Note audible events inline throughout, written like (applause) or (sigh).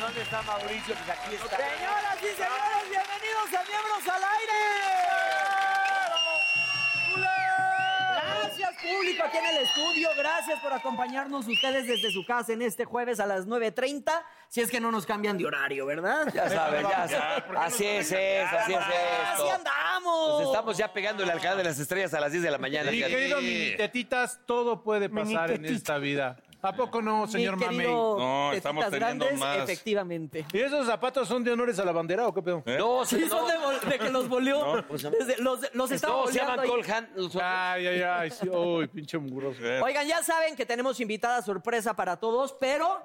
¿Dónde, está Mauricio? Pues aquí está. Señoras y señores, bienvenidos a Miembros al Aire. Público aquí en el estudio, gracias por acompañarnos ustedes desde su casa en este jueves a las 9.30, si es que no nos cambian de horario, ¿verdad? Ya sabes, ya sabes. Así es, es, así es Así esto. andamos. Nos estamos ya pegando el alcalde de las estrellas a las 10 de la mañana. Mi querido mini tetitas, todo puede pasar en esta vida. ¿A poco no, señor Mi Mamey? querido No, estamos Tetitas teniendo Grandes, más. Efectivamente. ¿Y esos zapatos son de honores a la bandera o qué pedo? No, Sí, son de, que los volvió. Desde- los los estaba No, se llaman ahí. Cole Hand. los- Ay, ay, ay. Sí, uy, pinche mugroso. Oigan, ya saben que tenemos invitada sorpresa para todos, pero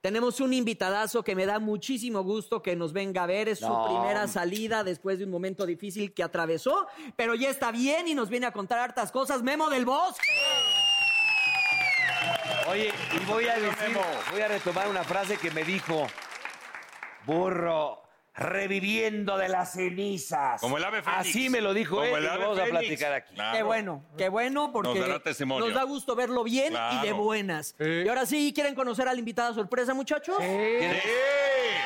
tenemos un invitadazo que me da muchísimo gusto que nos venga a ver. Es su No. primera salida después de un momento difícil que atravesó, pero ya está bien y nos viene a contar hartas cosas. Memo del Bosque. Oye, y voy a decir, voy a retomar una frase que me dijo Burro, reviviendo de las cenizas. Como el ave fénix. Así me lo dijo Como él el y ave lo vamos a fénix. platicar aquí. Claro. Qué bueno, qué bueno, porque Nos dará testimonio. nos da gusto verlo bien y de buenas. Sí. Y ahora sí, ¿quieren conocer al invitada sorpresa, muchachos? ¿Quieres?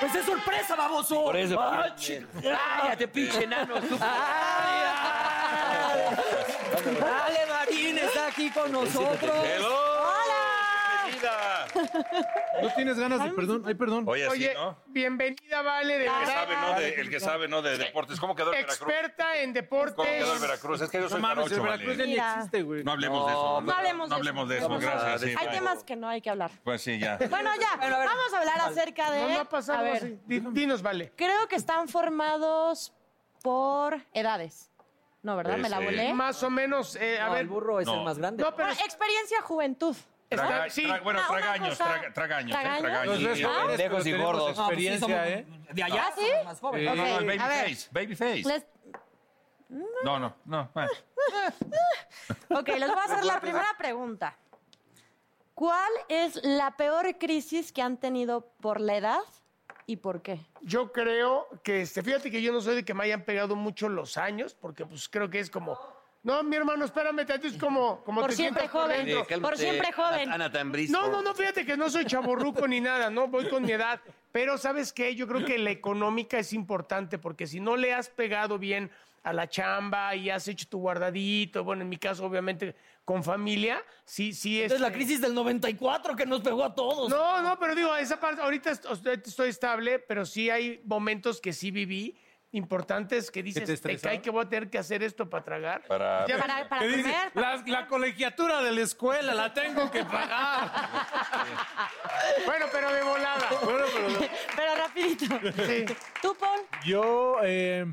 Pues es sorpresa, baboso. Por eso. Ah, chi- Cállate, pinche enano, estúpido. Ay, ay. Ale Marín está aquí con nosotros. Hello. ¿No tienes ganas de perdón? Ay, perdón. Oye, Oye, sí, ¿no? bienvenida, Vale, de El que sabe, ¿no? De, el que sabe, ¿no? De deportes. ¿Cómo quedó el Veracruz? Experta en ¿Cómo deportes. quedó el Veracruz? Es que yo No soy mames, el Veracruz ya ni Mira. existe, güey. No hablemos de eso. No hablemos de hablemos de eso. eso. Gracias. sí. Hay temas que no hay que hablar. Pues sí, ya. Bueno, ya, Bueno, a ver. vamos a hablar acerca de... No, no ha pasado a ver, así. Di- Dinos, Vale. creo que están formados por edades. No, ¿verdad? Me la volé. Más o menos, eh, a No, ver. el burro es el No. más grande. No, pero Bueno, experiencia, juventud. Traga- sí. tra- bueno, Una- una tragaños, cosa- traga- tragaños, ¿eh? ¿Tragaños? Tragaños. Los ves sí. jóvenes, Pendejos pero y tenemos gordos. Experiencia, ¿eh? De allá, ¿Ah, sí? somos más jóvenes. No, no, el a ver. babyface. Babyface. Les- No, no, no. bueno. Ok, les voy a hacer la primera pregunta. ¿Cuál es la peor crisis que han tenido por la edad y por qué? Yo creo que, este, fíjate que yo no soy de que me hayan pegado mucho los años, porque pues creo que es como, no, mi hermano, espérame, tantito, es como, como Por te siempre por joven. dentro. Eh, Por siempre joven. Ana, Ana Tambriz, No, por- no, no, fíjate que no soy chaborruco ni nada, ¿no? Voy con mi edad. Pero, ¿sabes qué? Yo creo que la económica es importante porque si no le has pegado bien a la chamba y has hecho tu guardadito, bueno, en mi caso, obviamente, con familia, sí, sí es. Es la crisis del 94 que nos pegó a todos. No, no, pero digo, esa parte, ahorita est- estoy estable, pero sí hay momentos que sí viví importantes que dices, te te, cae que voy a tener que hacer esto para tragar. Para- Ya- Para, para comer. para- La, la colegiatura de la escuela la tengo que pagar. (laughs) Bueno, pero de volada. Bueno, pero (laughs) Pero rapidito. Sí. ¿Tú, Paul? yo, eh,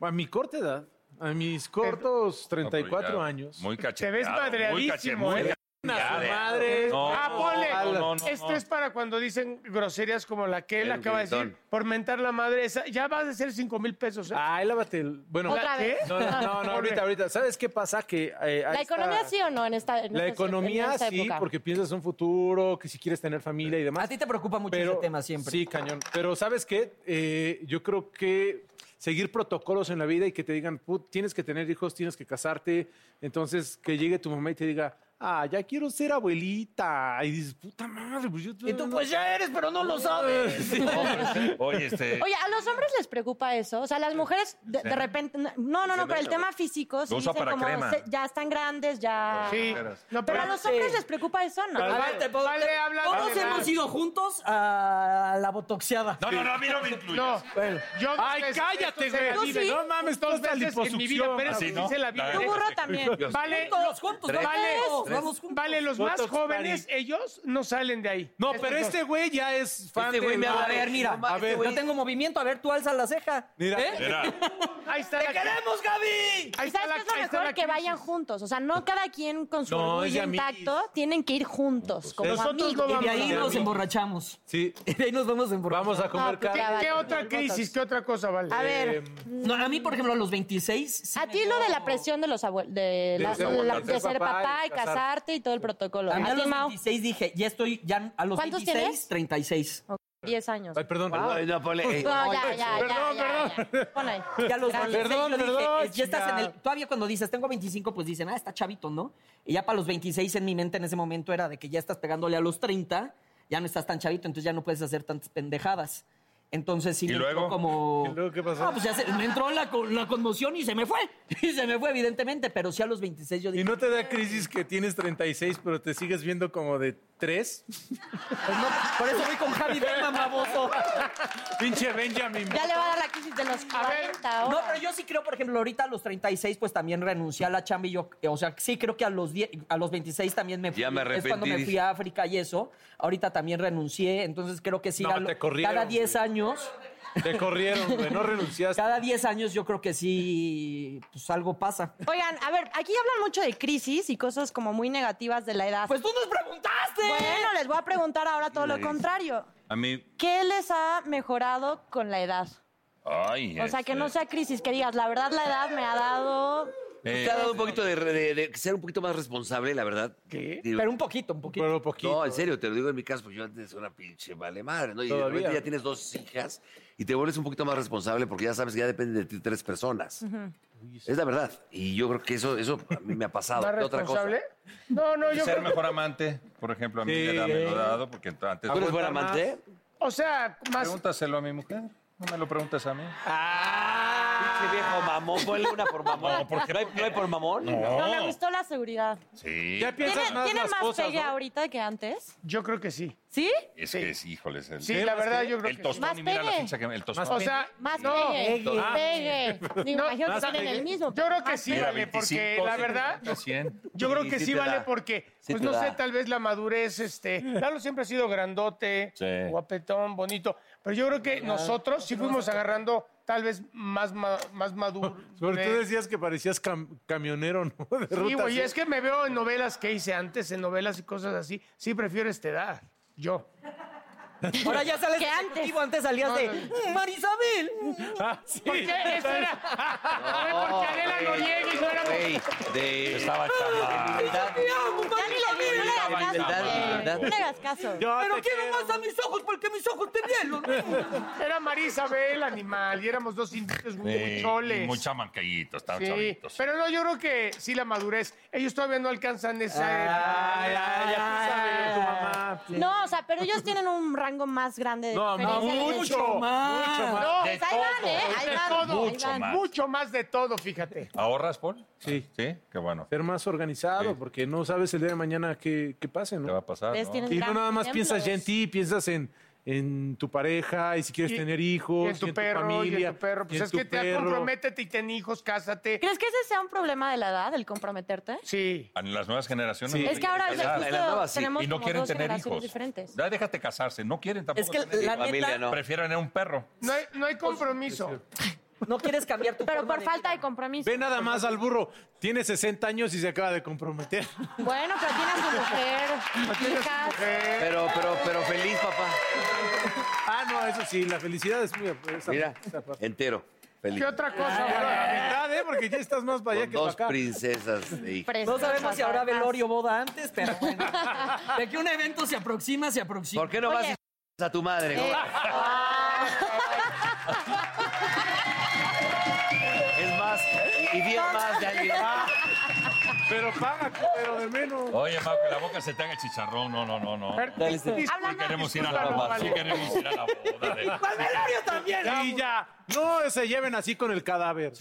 a mi corta edad, a mis cortos 34 No, ya, años, Muy Te cacheteado. ves muy madreadísimo, muy ¿eh? A su madre. No, Ah, ponle. no, no, no, Esto no. es para cuando dicen groserías como la que él El acaba de decir, gritón. por mentar la madre. Esa, ya vas a ser 5 mil pesos. ¿eh? Ay, lávate el... Bueno, Otra ¿Qué? vez. no, no, no, no, (laughs) ahorita, ahorita. ¿Sabes qué pasa? Que eh, ¿La economía sí o no en esta en La esta- economía en esta sí, época? porque piensas un futuro, que si quieres tener familia y demás. A ti te preocupa mucho Pero- ese tema siempre. Sí, cañón. Pero ¿sabes qué? Eh, yo creo que seguir protocolos en la vida y que te digan, "Put, tienes que tener hijos, tienes que casarte. Entonces, que llegue tu mamá y te diga, ah, ya quiero ser abuelita. Y dices, puta madre, pues yo... Y tú, pues ya eres, pero no lo sabes. (laughs) Oye, este. Oye, ¿a los hombres les preocupa eso? O sea, las mujeres de, de repente... No, no, no, pero el tema físico sí usa dicen para como crema. se- ya están grandes, ya... Sí. No, Pero a los hombres les preocupa eso, ¿no? A ver, te puedo- Vale, te- habla Todos hemos ido juntos a la botoxeada. No, no, no, a mí no me incluyes. No, Bueno. yo Ay, cállate, la güey. No mames, dos toda esta veces en mi vida, liposucción. pero Así, sí ¿no? la vive. Tu burro también. Vale, Juntos, juntos, Vale. Vamos juntos. vale, los más Botox jóvenes, Party. ellos no salen de ahí. No, pero este güey ya es fan Este güey de- me A habla ver, mira, A ver, yo tengo movimiento, a ver, tú alza la ceja. Mira. ¿Eh? Mira, Ahí está ¡Te la queremos, Gaby! Ahí ¿Y está sabes la- qué es lo ahí está mejor? la Que crisis. vayan juntos. O sea, no cada quien con su No, orgullo amiguis. intacto. Tienen que ir juntos, como Nosotros amigos. no Y de vamos ahí a- nos emborrachamos. Sí, Y (laughs) de ahí nos vamos a emborrachar. vamos a comer No, pues ya carne. vale. ¿Qué otra crisis? ¿Qué otra cosa, vale? A ver, Eh, No, a mí, por ejemplo, a los 26... sí a me ti dio- lo de la presión de los abuelos, de, la- ser la- papá, de ser papá y casar. casarte y todo el protocolo. A mí a los Mau, 26 dije, ya estoy, ya a los ¿Cuántos 26, tienes? 36. 10 años. Ay, perdón. Ay, no, ponle, eh, No, ya, ya, ya, Perdón, ya, ya. Pon ahí. (laughs) Ya los Gracias. 26 Perdón, yo dije, perdón, ya estás en el... Todavía cuando dices, tengo 25, pues dicen, ah, está chavito, ¿no? Y ya para los 26 en mi mente en ese momento era de que ya estás pegándole a los 30, ya no estás tan chavito, entonces ya no puedes hacer tantas pendejadas. Entonces sí ¿Y me luego? entró como... ¿Y luego qué pasó? Ah, pues ya se- me entró la, la conmoción y se me fue. (laughs) Y se me fue, evidentemente, pero sí a los 26 yo ¿Y dije, no te da crisis que tienes 36, pero te sigues viendo como de 3? pues no, por eso voy con Javi Derman, baboso. (laughs) Pinche Benjamin. Ya le va a dar la crisis de los A ver, 40 ahora. No, pero yo sí creo, por ejemplo, ahorita a los 36, pues también renuncié a la chamba y yo, o sea, sí creo que a los 10, a los 26 también me fui. Ya me Es cuando me arrepentí, fui a África y eso. Ahorita también renuncié, entonces creo que sí. No, a lo- te corrieron, cada 10 güey. Años, Te corrieron, güey, no renunciaste. cada 10 años yo creo que sí, pues algo pasa. Oigan, a ver, aquí hablan mucho de crisis y cosas como muy negativas de la edad. Pues tú nos preguntaste. bueno, les voy a preguntar ahora todo lo contrario. a mí. ¿Qué les ha mejorado con la edad? Ay, O sea, que no sea crisis, que digas, la verdad la edad me ha dado... eh, te ha dado un poquito de, de- de ser un poquito más responsable, la verdad. ¿Qué? Digo, Pero un poquito, un poquito. Pero poquito. No, en serio, te lo digo en mi caso, porque yo antes era una pinche vale madre, ¿no? Y de Todavía. repente ya tienes dos hijas y te vuelves un poquito más responsable porque ya sabes que ya dependen de ti tres personas. Es la verdad. Y yo creo que eso, eso a mí me ha pasado. (laughs) ¿Más ¿Qué otra cosa? responsable? No, no, yo ser creo mejor amante, por ejemplo, a mí Sí. me lo ha dado, porque antes. ¿Tú eres buen amante? O sea, más... Pregúntaselo a mi mujer. No me lo preguntes a mí. Pinche viejo mamón, ponle una por mamón. No, ¿por qué? ¿No hay, no hay por mamón? No, me gustó la seguridad. Sí. Ya piensas ¿Tiene, más ¿tiene las más cosas, pegue ¿no? ahorita que antes? Yo creo que sí. ¿Sí? Es que es, híjoles. El, Sí, la verdad, yo creo el que sí. tostón, Más y mira la pegue. ficha que el tostón. O sea, Más no, pegue. pegue. Pegue. (laughs) Digo, No, imagino que más tienen pegue. el mismo. Yo pero creo que más sí, pegue. vale, porque la verdad, 100. yo creo que sí vale da. porque, Sí pues te no sé, tal vez la madurez, este, Lalo siempre ha sido grandote, Sí. guapetón, bonito, pero yo creo que nosotros sí fuimos agarrando tal vez más, ma- más maduro. (laughs) Porque tú decías que parecías cam- camionero, ¿no? (laughs) De Sí, ruta güey, es que me veo en novelas que hice antes, en novelas y cosas así, sí prefiero esta edad, yo. (laughs) Ahora ya sales Que de antes. ejecutivo, antes salías de "Mm, Marisabel. Ah, sí. ¿Por qué? Eso era... Fue porque Adela Noriega y no éramos... Güey, de... Estaba. Te amo, no le hagas caso. Humildad, güey. Humildad. No hagas caso. Yo Pero te quiero quiero. más a mis ojos porque mis ojos te vieron. (laughs) Era Marisabel, animal, y éramos dos inditos muy Sí, choles. Muy chamancaítos, estaban Sí, chavitos. pero no, yo creo que sí la madurez. Ellos todavía no alcanzan esa edad. Ay, ay, ya tú sabes, tu mamá. No, o sea, pero ellos tienen un rango más grande de No, diferencia de mucho, más. mucho más. No, De Pues ahí van, ¿eh? Ahí de van. todo, ahí mucho van. más. mucho más de todo, fíjate. ¿Ahorras, Paul? Sí. Sí, qué bueno. Ser más organizado, Sí. porque no sabes el día de mañana qué, qué pase, ¿Qué va ¿no? a pasar? No? Y no nada más piensas ya en ti, piensas en, en tu pareja y si quieres Y- tener hijos, Y en tu y perro, familia, y en tu perro. Pues y en es tu que te comprométete y ten hijos, cásate. ¿Crees que ese sea un problema de la edad, el comprometerte? Sí. En las nuevas generaciones. Sí. no Es que ahora justo nueva sí. tenemos Y no como quieren dos tener generaciones hijos. diferentes. Ya déjate casarse. No quieren tampoco Es que tener la hijos. familia, ¿no? Prefieren tener un perro. No hay, no hay compromiso. (laughs) no quieres cambiar tu Pero por de falta vida. de compromiso. Ve nada más al burro, tiene 60 años y se acaba de comprometer. Bueno, pero tiene a su mujer. Pero, pero, pero feliz, papá. Ah, no, eso sí, la felicidad es muy... esa- Mira, esa parte. entero. Feliz. ¿Qué otra cosa? A güey? la mitad, ¿eh? Porque ya estás más para allá que para dos acá. princesas (laughs) de hija. No sabemos si habrá velorio o boda antes, pero bueno. (laughs) De que un evento se aproxima, se aproxima. ¿Por qué no vas y a tu madre? Eh, (laughs) Es más, y diez más. Pero paga, pero de menos. Oye, Mau, que la boca se te haga chicharrón. No, no, no, no. Este- Sí queremos ir a la boda. Sí queremos ir a la boda. de- ¡Palmelario también! Y ya, no se lleven así con el cadáver.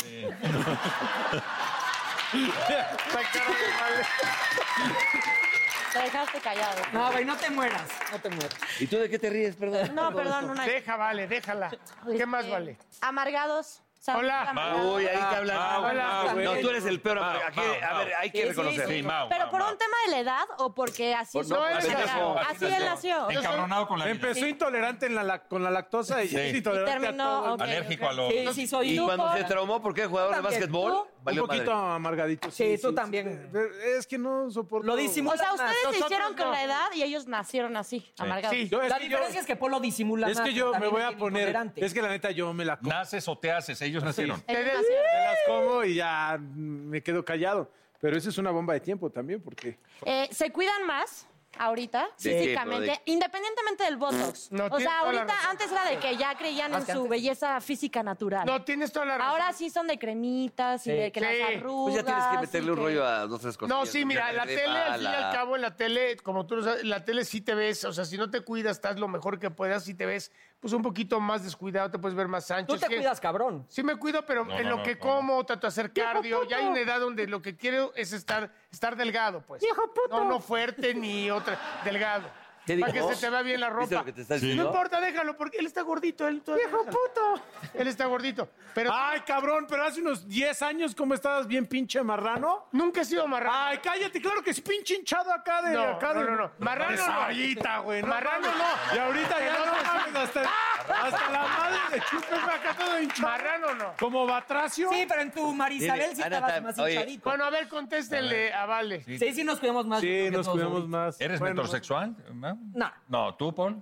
Vale. (laughs) Te dejaste callado. No, güey, no te mueras. No te mueras. ¿Y tú de qué te ríes, perdón? No, perdón, una. Deja, vale, déjala. ¿Qué más Este, vale? Amargados. Hola. Amargados. Uy, ahí te hablan. Mau, Hola. Mau, No, tú eres el peor. Mau. Aquí- Mau, a ver, Mau. hay que Sí, sí, reconocer. Sí, Mau. ¿Pero Mau, por Mau. un tema de la edad o porque así Por- es no, su así personalidad? nació, Así él nació. Encabronado con la vida. Empezó intolerante en la, lac- con la lactosa y Sí. es Y intolerante a terminó. todo. ok, Alérgico ok. a los... Sí, sí, soy Y tú, cuando por- se traumó, ¿por qué jugador de básquetbol? ¿Tú? Valió un poquito madre. amargadito. Sí, tú también. Es que no soporto. Lo O disimulas sea, más. ustedes se Nosotros hicieron con no. la edad y ellos nacieron así, amargados. Sí. Yo- es La que yo- diferencia es que Polo disimula Es más, que yo me también voy a poner. intolerante. Es que la neta yo me la como. Naces o te haces. Ellos nacieron. Ellos Te- nacieron. Me las como y ya me quedo callado. Pero eso es una bomba de tiempo también, porque. Eh, ¿Se cuidan más ahorita, ¿De qué, físicamente, independientemente del Botox? No, o tienes sea, ahorita, antes era de que ya creían en su antes. belleza física natural. No, tienes toda la razón. Ahora sí son de cremitas y Sí. de que Sí. las arrugas. Pues ya tienes que y meterle un que- rollo a dos, tres cosas. No, sí, mira, la tele, al fin y al cabo, en la tele, como tú lo sabes, la tele sí te ves, o sea, si no te cuidas, estás lo mejor que puedas, si te ves, pues un poquito más descuidado, te puedes ver más ancho. Tú Es te que- cuidas, cabrón. Sí me cuido, pero No, en no, lo no, que no. como, trato de hacer cardio. Ya hay una edad donde lo que quiero es estar, estar delgado, pues. No, no fuerte ni otra, delgado. ¿Qué Para que se te vea bien la ¿Viste ropa. lo que te está No importa, déjalo, porque él está gordito. Él ¡Viejo puto! Él está gordito. Pero Ay, cabrón, pero hace unos 10 años, ¿cómo estabas bien pinche marrano? nunca he sido marrano. Ay, cállate, claro que es pinche hinchado acá de. No, acá de- no, no, no. Marrano de no. Sayita, güey. Marrano mames. no. Y ahorita ya no mames, hasta, hasta la madre de chupe fue acá todo hinchado. Marrano no. Como Batracio. Sí, pero en tu Marisabel sí Ana, estabas tam- más oye, hinchadito. Bueno, a ver, contéstenle a Vale. Sí, sí nos cuidamos más. Sí, que nos todos cuidamos ahorita. más. ¿Eres Bueno, metrosexual? ¿No? No. No, ¿tú, Paul?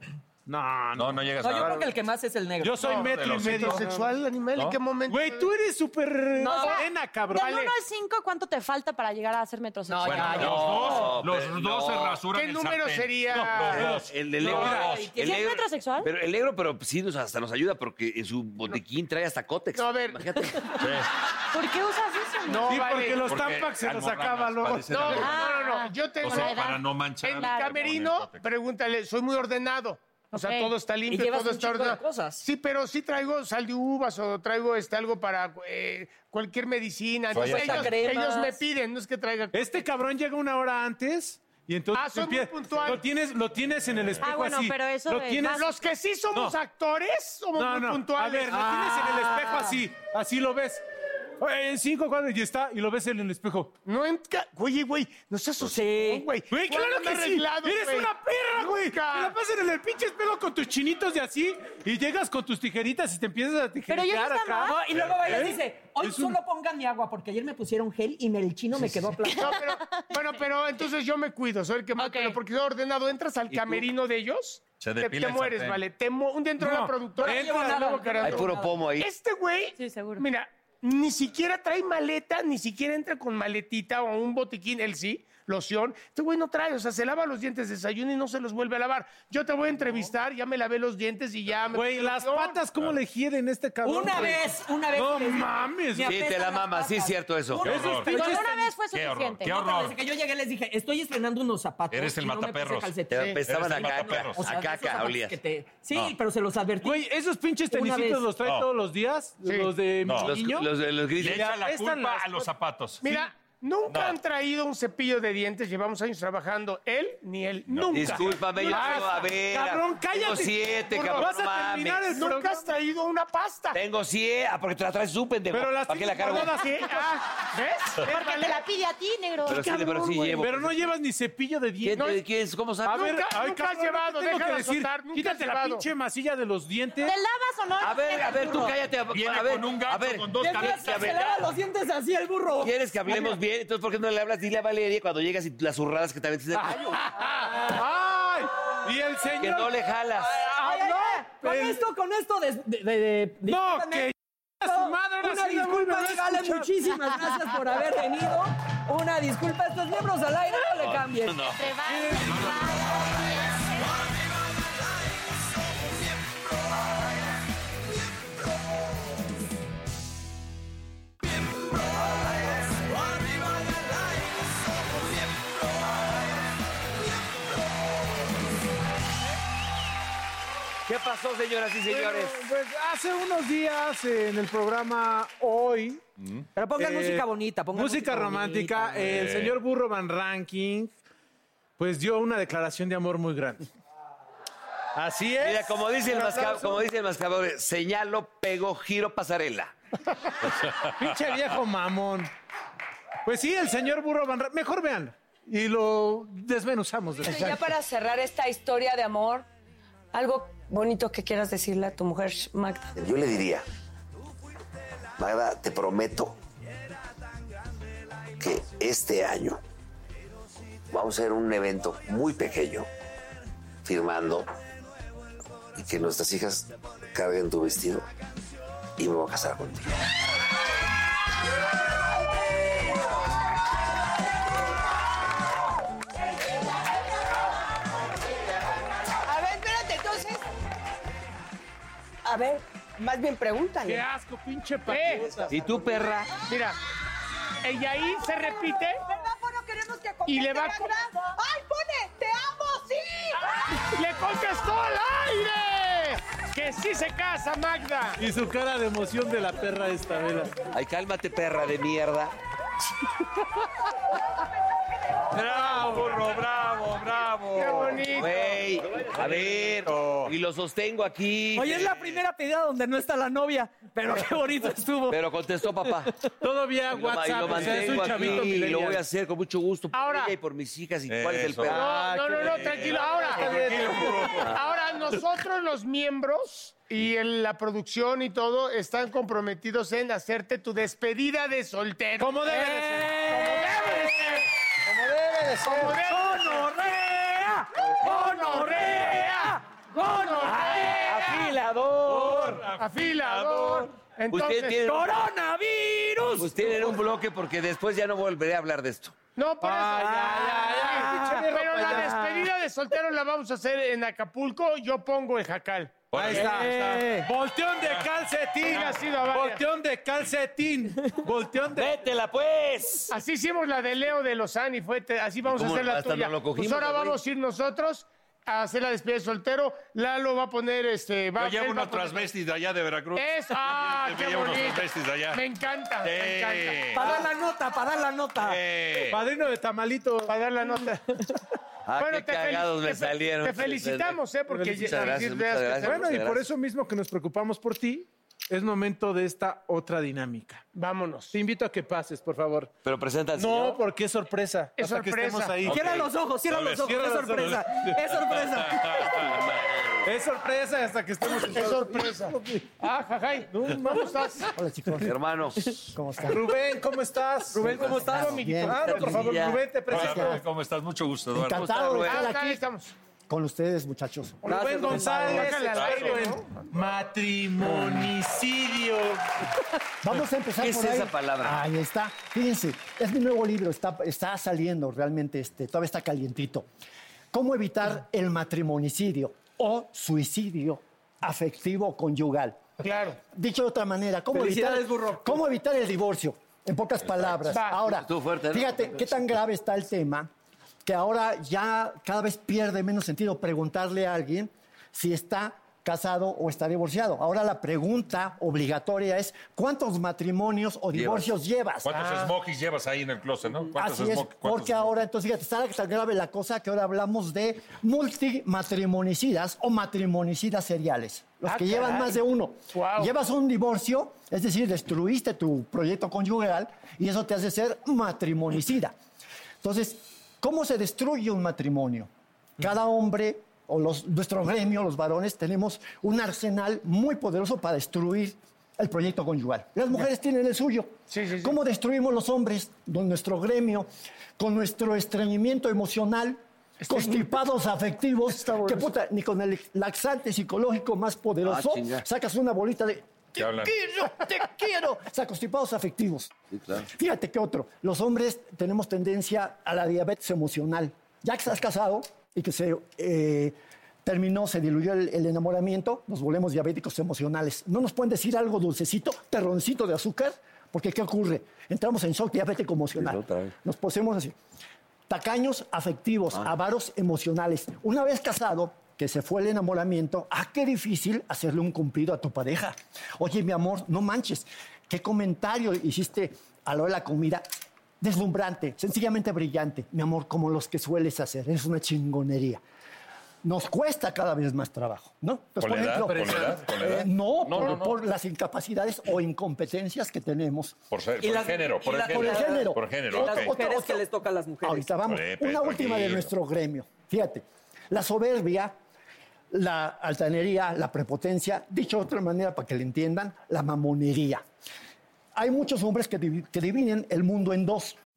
No, no. No, no llegas No, a... yo creo que el que más es el negro. Yo soy No, metro y medio. ¿Sexual, animal? ¿En qué momento? Güey, tú eres súper No, morena, cabrón. Del 1 al 5, ¿cuánto te falta para llegar a ser metrosexual? No, Bueno, ya, dos, los dos se rasuran ¿Qué el número sartén. sería? No, los dos. El del Los negro. dos. el ¿Sí es negro- metrosexual? Pero el negro, pero sí nos, hasta nos ayuda porque en su botiquín trae hasta cótex. No, a ver. Imagínate. (laughs) ¿Por qué usas eso? No, Sí, vale. porque los Porque Tampax se los almorranas acaba luego. parecen No, no, almorranas. no, no. Yo tengo... O sea, para edad. no manchar. En mi camerino, pregúntale, soy muy ordenado. O sea, todo está limpio, Y todo un está ordenado. cosas. Sí, pero sí traigo sal de uvas o traigo este, algo para eh, cualquier medicina. Entonces, ellos, ellos me piden, no es que traiga... Este cabrón llega una hora antes y entonces Ah, soy muy puntual. lo tienes lo tienes en el espejo Ah, bueno, así. pero eso lo de tienes más- Los que sí somos No. actores somos No, muy no. puntuales. A ver, lo tienes en el espejo así, así lo ves. En cinco cuadros y está y lo ves en el espejo. No enca... Oye, güey, no seas Sí. asustón, güey. Güey, Tú claro que sí. arreglado, Eres güey. una perra, güey. Te la pasas en el pinche espejo con tus chinitos y así y llegas con tus tijeritas y te empiezas a Pero ya tijerear no está acá. No, y luego bailas y ¿Eh? dice, hoy Es un- solo pongan mi agua, porque ayer me pusieron gel y me, el chino me quedó aplastado. No, pero, bueno, pero entonces yo me cuido, soy el que más, Ok. pero porque soy ordenado, entras al tú? camerino de ellos, Se te, depila te el mueres, sartén. vale. Te mo- un día entró No, la productora, entra nada, luego. Hay puro pomo ahí. Este güey, Sí, seguro. mira, ni siquiera trae maleta, ni siquiera entra con maletita o un botiquín, él sí, loción. Este güey no trae, o sea, se lava los dientes, desayuna y no se los vuelve a lavar. Yo te voy a entrevistar, ya me lavé los dientes y ya me... Güey, las patas cómo le hieden este cabrón. Una güey? vez, una vez. No mames. me Sí, te la mamas, sí, cierto eso. Qué horror. Con una vez fue Qué horror, suficiente. qué No, pero horror. desde que yo llegué les dije, estoy estrenando unos zapatos. Eres el no mataperros. apestaban Eres a el caca. mataperros. O sea, A caca olías. te- Sí, No. pero se los advertí. Güey, esos pinches Una tenisitos los trae No. todos los días, los de No. mi niño. Los los Le grises. echa la culpa a los zapatos. Mira, nunca No. han traído un cepillo de dientes, llevamos años trabajando, él ni él, nunca. Discúlpame, yo tengo, a ver. Cabrón, cállate. Tengo siete, Burro, cabrón. vas a no terminar el Nunca programa. has traído una pasta. Tengo siete. Ah, porque te la traes tú, pendejo. Pero las ¿Para qué la cargo? ¿Qué? (laughs) Ah, ¿Ves? ¿Ves, Porque vale? te la pide a ti, negro. Pero sí, pero sí Güey, llevo. Pero no llevas ni cepillo de ¿Quién, dientes. te- quién es? ¿Cómo A sabes? ver, Nunca- ay, nunca has llevado, ¿qué tengo que decir? nunca Quítate la pinche masilla de los dientes. ¿Te lavas o no? A ver, a ver, tú cállate. Viene a ver, con un a gato ver, con dos cabezas. más, que a se ver- lava los dientes así el burro. ¿Quieres que hablemos bien? Entonces, ¿por qué no le hablas? Dile a Valeria cuando llegas y las zurradas que te en el baño. ¡Ay! Y el señor. Que no le jalas. Ay, ay, ay, Con el- esto, con esto de... de, de- de- No, que a su madre Una disculpa, a muchísimas gracias por haber venido. Una disculpa, estos miembros al aire, no le cambien. Te va- pasó, señoras y señores? Bueno, pues hace unos días en el programa Hoy. Pero pongan eh, música bonita, pongan música, música romántica. bonita. el señor Burro Van Ranking, pues dio una declaración de amor muy grande. Así es. Mira, como dice el, Un masca- aplauso. como dice el mascador, señalo, pego, giro, pasarela. (laughs) Pinche viejo mamón. Pues sí, el señor Burro Van Ranking. Mejor vean. Y lo desmenuzamos. después. Ya para cerrar esta historia de amor, algo bonito que quieras decirle a tu mujer, Magda. Yo le diría, Magda, te prometo que este año vamos a hacer un evento muy pequeño, firmando, y que nuestras hijas carguen tu vestido y me voy a casar contigo. Ver, más bien pregúntale. Qué asco, pinche paqueta. ¿Y tú, perra? Mira, y ahí se repite ¿Verdad, Foro? Queremos que y le va a... ¡Ay, pone! ¡Te amo, sí! ¡Le contestó al aire! ¡Que sí se casa, Magda! Y su cara de emoción de la perra esta vela. Ay, cálmate, perra de mierda. (laughs) Bravo, burro, bravo, bravo. ¡Qué bonito! Güey, a ver, y lo sostengo aquí. Oye, es la primera pedida donde no está la novia, pero qué bonito estuvo. Pero contestó papá. Todo vía Y lo, y WhatsApp. lo o sea, es un mantengo chavito aquí y lo voy a hacer con mucho gusto por Ahora- ella y por mis hijas. ¿Y cuál es el pedo? No, no, no, no, tranquilo. Ahora, ahora nosotros los miembros y en la producción y todo están comprometidos en hacerte tu despedida de soltero. Como debe de ser. Como debe de ser. ¡Gonorrea! ¡Gonorrea! ¡Gonorrea! Afilador. Afilador. Entonces, Usted tiene, ¡Coronavirus! pues tienen un bloque porque después ya no volveré a hablar de esto. no, por eso. Pero la despedida de soltero la vamos a hacer en Acapulco. Yo pongo el jacal. Ahí está. Eh. Volteón de calcetín. Ha. Volteón de calcetín. Volteón de. ¡Vétela, pues! Así hicimos la de Leo de Lozani, fue te- así vamos a hacer la tuya. cogimos, pues ahora vamos a ir nosotros a hacer la despedida de soltero. Lalo va a poner este. Va, Yo llevo poner- transvestis de allá de Veracruz. Es, ah, qué llevo unos transvestis de allá. Me encanta, me Sí. encanta. Para dar la nota, para dar la nota. Eh, Padrino de tamalito. Para dar la nota. (laughs) Ah, qué te cagados me te salieron. Te felicitamos, ¿eh? Porque Muchas ya- gracias, muchas gracias. Bueno, y por gracias. eso mismo que nos preocupamos por ti, es momento de esta otra dinámica. Vámonos. Te invito a que pases, por favor. Pero presenta al No, señor. porque es sorpresa. Es hasta que sorpresa. estemos ahí. Cierra los ojos, cierra los ojos, Cierra es los sorpresa. ojos. Es sorpresa. (laughs) (laughs) Es sorpresa hasta que estemos (laughs) Qué sorpresa. Ah, jajay. ¿Cómo estás? Hola chicos, Hermano, ¿cómo están? Rubén, ¿cómo estás? Rubén, ¿cómo estás? Bien. Claro, por favor, Ya. Rubén, te presento. hola, ¿Cómo estás? Mucho gusto, Eduardo. Encantado de estar Ah, aquí estamos. con ustedes, muchachos. Rubén González, experto en matrimonicidio. Vamos a empezar ¿Qué es por ahí. esa palabra? Ahí está. Fíjense, es mi nuevo libro, está, está saliendo realmente, este, todavía está calientito. ¿Cómo evitar el matrimonicidio o suicidio afectivo conyugal? Claro. Dicho de otra manera, ¿cómo evitar. ¿cómo evitar el divorcio? En pocas palabras. Va. Ahora, Estuvo fuerte, ¿no? fíjate qué tan grave está el tema que ahora ya cada vez pierde menos sentido preguntarle a alguien si está casado o está divorciado. Ahora la pregunta obligatoria es ¿cuántos matrimonios o divorcios llevas? ¿Cuántos smokies llevas ahí en el closet, no? ¿Cuántos Así es, smokies? ¿Cuántos porque ahora, entonces, fíjate, está tan grave la cosa que ahora hablamos de multimatrimonicidas o matrimonicidas seriales. Los Ah, que llevan caray. más de uno. Guau. Llevas un divorcio, es decir, destruiste tu proyecto conyugal y eso te hace ser matrimonicida. Entonces, ¿cómo se destruye un matrimonio? Cada hombre o los, nuestro gremio, los varones, tenemos un arsenal muy poderoso para destruir el proyecto conyugal. Las mujeres tienen el suyo. Sí, sí, sí. ¿Cómo destruimos los hombres, con nuestro gremio, con nuestro estreñimiento emocional, constipados afectivos, que puta, ni con el laxante psicológico más poderoso Ah, sacas una bolita de te hablan? quiero, te quiero. O sea, constipados afectivos. Sí, claro. Fíjate que otro, los hombres tenemos tendencia a la diabetes emocional. Ya que estás casado y que se eh, terminó, se diluyó el, el enamoramiento, nos volvemos diabéticos emocionales. No nos pueden decir algo dulcecito, terroncito de azúcar, porque ¿qué ocurre? Entramos en shock diabético emocional. Nos poseemos así. Tacaños afectivos, Ah. avaros emocionales. Una vez casado, que se fue el enamoramiento, ah, qué difícil hacerle un cumplido a tu pareja. Oye, mi amor, no manches, qué comentario hiciste a hora de la comida. Deslumbrante, sencillamente brillante. Mi amor, como los que sueles hacer, es una chingonería. Nos cuesta cada vez más trabajo, ¿no? Entonces, ¿Con la edad? ¿Con la edad? ¿Con la edad? eh, no, No, por, no, no. por las incapacidades o incompetencias que tenemos. Por, ser, por las- género, por el la- género. Por el género. Por género, Y las ok. mujeres que les toca a las mujeres. Ahorita vamos. Una última de nuestro gremio. Fíjate, la soberbia, la altanería, la prepotencia, dicho de otra manera para que le entiendan, la mamonería. Hay muchos hombres que, que dividen el mundo en dos.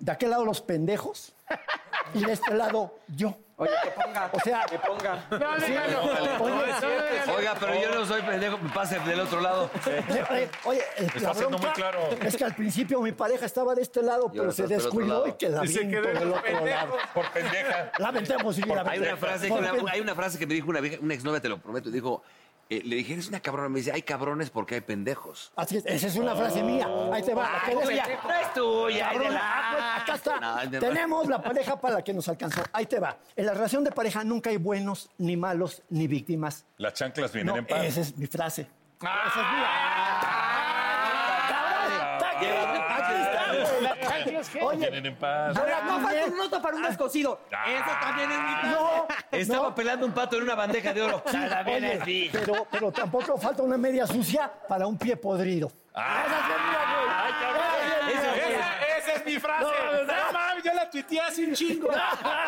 De aquel lado los pendejos y de este lado yo. Oye, que ponga. O sea, que ponga. No, Sí, oye, No. Oiga, pero yo no soy pendejo, me pase del otro lado. Oye, oye, el- Está la bronca muy claro. es que al principio mi pareja estaba de este lado, pero se descuidó y quedó del otro lado. Por pendeja. Lamentemos, sí, Hay lamentemos. una frase, que una, hay una frase que me dijo una, vieja- una exnovia, te lo prometo, dijo, eh, le dije, eres una cabrona, me dice, hay cabrones porque hay pendejos. Así es, esa es una frase mía. Ahí te va. Ay, aquel no, día. no es tuya, Cabrón, es de la- ah, pues, acá está. No, es de- Tenemos la pareja para la que nos alcanzó. Ahí te va. En la relación de pareja nunca hay buenos, ni malos, ni víctimas. Las chanclas vienen No, en paz. esa es mi frase. Esa es mía. Cabrón, está aquí. Oye, en paz. A ver, no falta un minuto para un descosido. Eso también es mi No, Estaba no. pelando un pato en una bandeja de oro. Bien Oye, pero, pero tampoco falta una media sucia para un pie podrido. Ah. Esa es mi frase. Hace un chingo.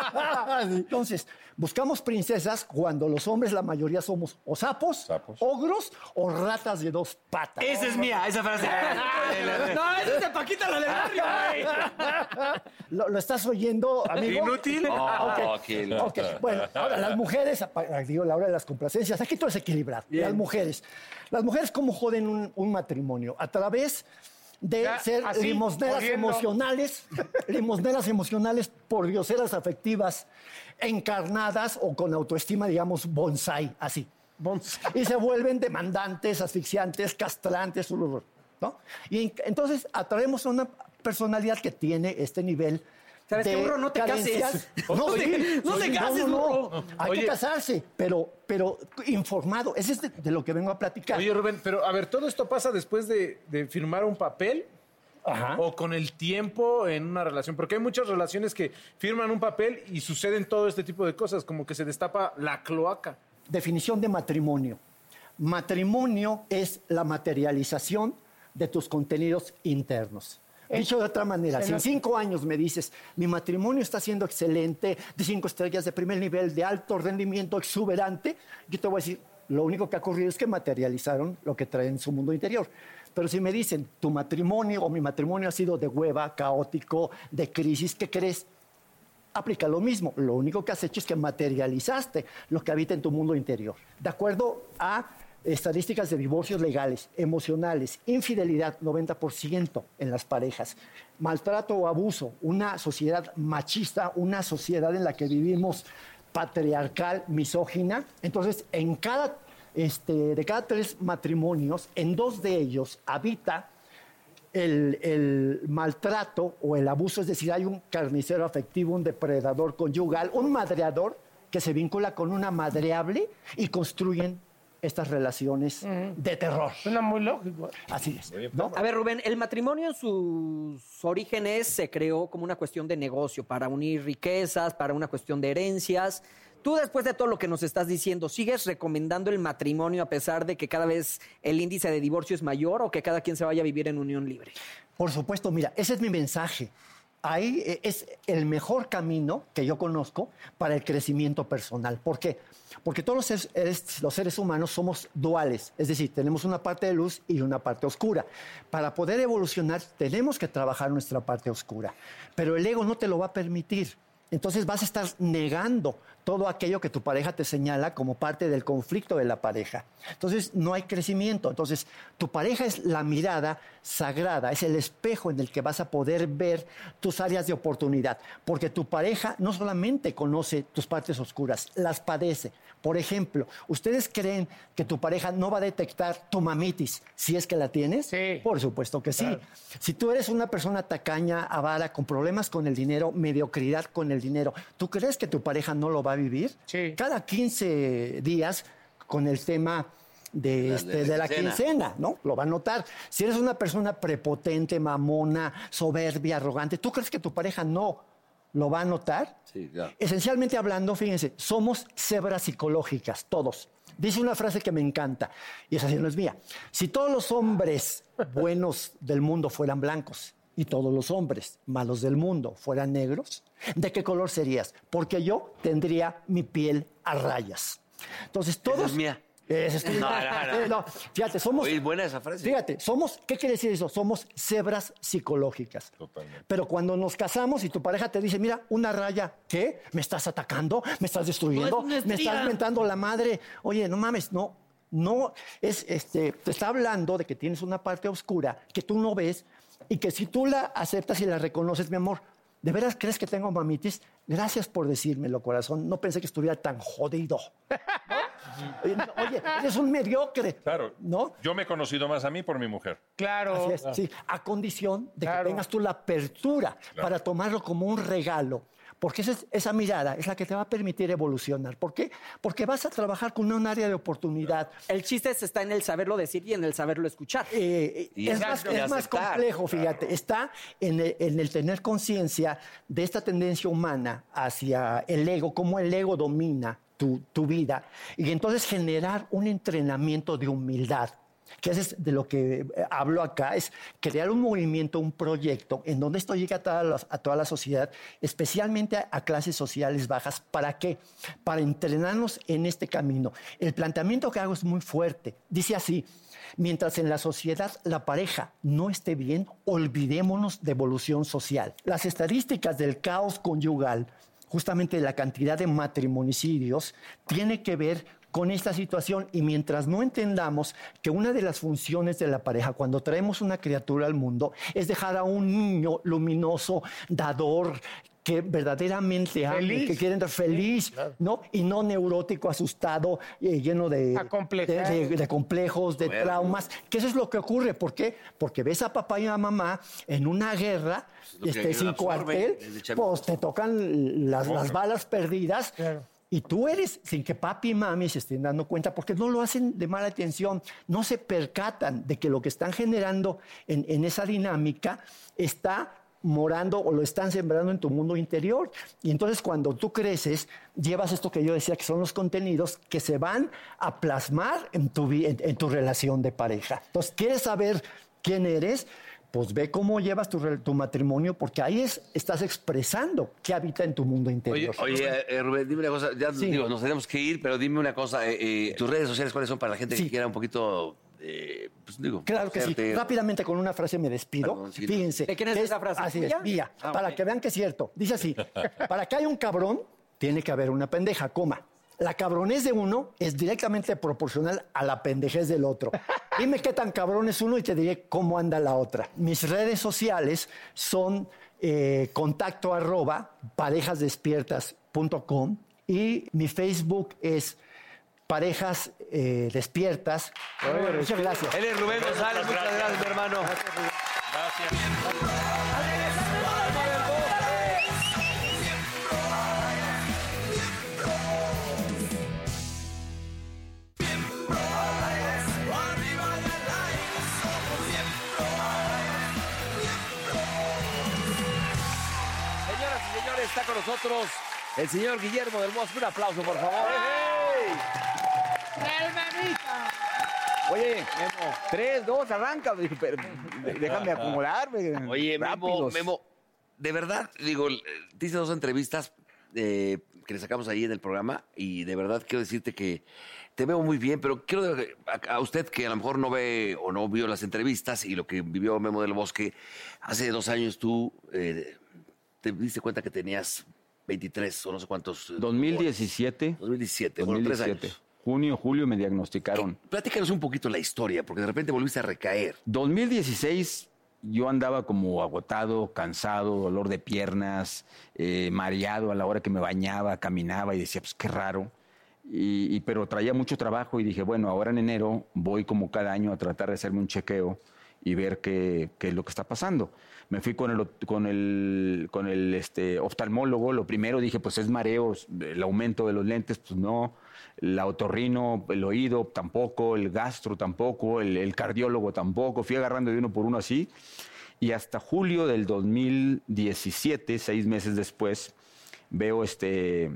(laughs) Entonces, buscamos princesas cuando los hombres, la mayoría somos o sapos, Sapos. ogros o ratas de dos patas. Esa es mía, esa frase. (laughs) (laughs) No, esa es de Paquita la del barrio, güey. ¿Lo, lo estás oyendo, amigo? Inútil. Oh, ok. qué Ok, Bueno, ahora las mujeres, digo, la hora de las complacencias, aquí todo es equilibrado. Las mujeres. Las mujeres, ¿cómo joden un, un matrimonio? A través de Ya, ser así, limosneras corriendo. emocionales, (laughs) limosneras emocionales por dioseras afectivas, encarnadas o con autoestima, digamos, bonsai, así. Y se vuelven demandantes, asfixiantes, castrantes, ¿no? Y en- entonces atraemos a una personalidad que tiene este nivel ¿Sabes qué? No te carencias. (laughs) cases. No, No te- sí, no te sí, cases, burro. Hay Oye. que casarse, pero, pero informado. Ese es de, de lo que vengo a platicar. Oye, Rubén, pero a ver, ¿todo esto pasa después de, de firmar un papel? Ajá. ¿O con el tiempo en una relación? Porque hay muchas relaciones que firman un papel y suceden todo este tipo de cosas, como que se destapa la cloaca. Definición de matrimonio. Matrimonio es la materialización de tus contenidos internos. Dicho de otra manera, si en cinco años me dices, mi matrimonio está siendo excelente, de cinco estrellas, de primer nivel, de alto rendimiento, exuberante, yo te voy a decir, lo único que ha ocurrido es que materializaron lo que traen en su mundo interior. Pero si me dicen, tu matrimonio o mi matrimonio ha sido de hueva, caótico, de crisis, ¿qué crees? aplica lo mismo. Lo único que has hecho es que materializaste lo que habita en tu mundo interior. De acuerdo a estadísticas de divorcios legales, emocionales, infidelidad, 90% en las parejas, maltrato o abuso, una sociedad machista, una sociedad en la que vivimos patriarcal, misógina. Entonces, en cada, este, de cada tres matrimonios, en dos de ellos habita el, el maltrato o el abuso, es decir, hay un carnicero afectivo, un depredador conyugal, un madreador que se vincula con una madreable y construyen estas relaciones de terror. Suena muy lógico. Así es. ¿no? A ver, Rubén, el matrimonio en sus orígenes se creó como una cuestión de negocio, para unir riquezas, para una cuestión de herencias. Tú, después de todo lo que nos estás diciendo, ¿sigues recomendando el matrimonio a pesar de que cada vez el índice de divorcio es mayor o que cada quien se vaya a vivir en unión libre? Por supuesto, mira, ese es mi mensaje. Ahí eh, es el mejor camino que yo conozco para el crecimiento personal. ¿Por qué? Porque todos los seres, los seres humanos somos duales, es decir, tenemos una parte de luz y una parte oscura. Para poder evolucionar tenemos que trabajar nuestra parte oscura, pero el ego no te lo va a permitir. Entonces vas a estar negando todo aquello que tu pareja te señala como parte del conflicto de la pareja. Entonces no hay crecimiento. Entonces tu pareja es la mirada sagrada, es el espejo en el que vas a poder ver tus áreas de oportunidad. Porque tu pareja no solamente conoce tus partes oscuras, las padece. Por ejemplo, ¿ustedes creen que tu pareja no va a detectar tu mamitis si es que la tienes? Sí. Por supuesto que sí. Si tú eres una persona tacaña, avara, con problemas con el dinero, mediocridad con el dinero, ¿tú crees que tu pareja no lo va a vivir? Sí. Cada 15 días con el tema de, La- este, de de la la quincena. quincena, ¿no? Lo va a notar. Si eres una persona prepotente, mamona, soberbia, arrogante, ¿tú crees que tu pareja no lo va a notar? Sí, claro. Esencialmente hablando, fíjense, somos cebras psicológicas, todos. Dice una frase que me encanta, y esa sí no es mía. Si todos los hombres buenos del mundo fueran blancos y todos los hombres malos del mundo fueran negros, ¿de qué color serías? Porque yo tendría mi piel a rayas. Entonces todos... es mía. Es tuya. No, no, no. (laughs) No, fíjate, somos... Oye, buena esa frase. Fíjate, somos, ¿qué quiere decir eso? Somos cebras psicológicas. Totalmente. Pero cuando nos casamos y tu pareja te dice, mira, una raya, ¿qué? ¿Me estás atacando? ¿Me estás destruyendo? No, es una ¿Me estás mentando la madre? Oye, no mames, no. No, es, este, te está hablando de que tienes una parte oscura que tú no ves y que si tú la aceptas y la reconoces, mi amor, ¿de veras crees que tengo mamitis? Gracias por decírmelo, corazón. No pensé que estuviera tan jodido. Oye, eres un mediocre. Claro. ¿No? Yo me he conocido más a mí por mi mujer. Claro. Así es, sí, a condición de Claro. que tengas tú la apertura para tomarlo como un regalo. Porque esa, es- esa mirada es la que te va a permitir evolucionar. ¿Por qué? Porque vas a trabajar con un área de oportunidad. El chiste es- está en el saberlo decir y en el saberlo escuchar. Eh, Y es exacto, más, y es más aceptar. complejo, fíjate. Está en el, en el tener conciencia de esta tendencia humana hacia el ego, cómo el ego domina tu, vida. Y entonces generar un entrenamiento de humildad. Que es de lo que eh, hablo acá, es crear un movimiento, un proyecto en donde esto llegue a toda la, a toda la sociedad, especialmente a, a clases sociales bajas. ¿Para qué? Para entrenarnos en este camino. El planteamiento que hago es muy fuerte. Dice así, Mientras en la sociedad la pareja no esté bien, olvidémonos de evolución social. Las estadísticas del caos conyugal, justamente la cantidad de matrimonicidios, tiene que ver con esta situación. Y mientras no entendamos que una de las funciones de la pareja cuando traemos una criatura al mundo es dejar a un niño luminoso, dador, que verdaderamente que quiere estar feliz, ¿no? Y no neurótico, asustado, eh, lleno de, Acomplejado. de- de- de complejos, de Bueno. traumas, que eso es lo que ocurre. ¿Por qué? Porque ves a papá y a mamá en una guerra, es este, sin cuartel, pues te tocan las, las balas perdidas. Y tú eres, sin que papi y mami se estén dando cuenta, porque no lo hacen de mala atención, no se percatan de que lo que están generando en, en esa dinámica está morando o lo están sembrando en tu mundo interior. Y entonces cuando tú creces, llevas esto que yo decía, que son los contenidos que se van a plasmar en tu, en, en tu relación de pareja. Entonces, ¿quieres saber quién eres? Pues ve cómo llevas tu, tu matrimonio, porque ahí es, estás expresando qué habita en tu mundo Oye, interior. oye eh, Rubén, dime una cosa. Ya Sí. digo, nos tenemos que ir, pero dime una cosa. eh, eh, ¿Tus redes sociales cuáles son para la gente Sí. que quiera un poquito, eh, pues digo, Claro que sí. Rápidamente con una frase me despido. Perdón, sí. Fíjense. ¿De quién es esa frase? Así es, mía. Ah, para que vean que es cierto. Dice así: para que haya un cabrón, tiene que haber una pendeja, coma. La cabronez de uno es directamente proporcional a la pendejez del otro. Dime qué tan cabrón es uno y te diré cómo anda la otra. Mis redes sociales son eh, contacto arroba parejasdespiertas.com y mi Facebook es parejas eh, despiertas. Muchas gracias. Él es Rubén González, muchas gracias, gracias hermano. Gracias. Señoras y señores, está con nosotros el señor Guillermo del Bosque. Un aplauso, por favor. ¡Eh! Oye, tres, dos, arranca. Déjame acomodarme. Oye, Memo, Rápidos. Memo, de verdad, digo, eh, te hice dos entrevistas eh, que le sacamos ahí en el programa y de verdad quiero decirte que te veo muy bien, pero quiero a, a usted que a lo mejor no ve o no vio las entrevistas y lo que vivió Memo del Bosque, hace dos años tú eh, te diste cuenta que tenías 23 o no sé cuántos. eh, 2017. 2017, fueron tres 2017. años. Junio, julio me diagnosticaron. Platícanos un poquito la historia, porque de repente volviste a recaer. 2016 yo andaba como agotado, cansado, dolor de piernas, eh, mareado a la hora que me bañaba, caminaba y decía, pues qué raro. Y, y- pero traía mucho trabajo y dije, bueno, ahora en enero voy como cada año a tratar de hacerme un chequeo y ver qué, qué es lo que está pasando. Me fui con el, con el, con el este, oftalmólogo. Lo primero dije, pues es mareos, el aumento de los lentes, pues no. La otorrino, el oído tampoco, el gastro tampoco, el, el cardiólogo tampoco. Fui agarrando de uno por uno así. Y hasta julio del 2017, seis meses después, veo este,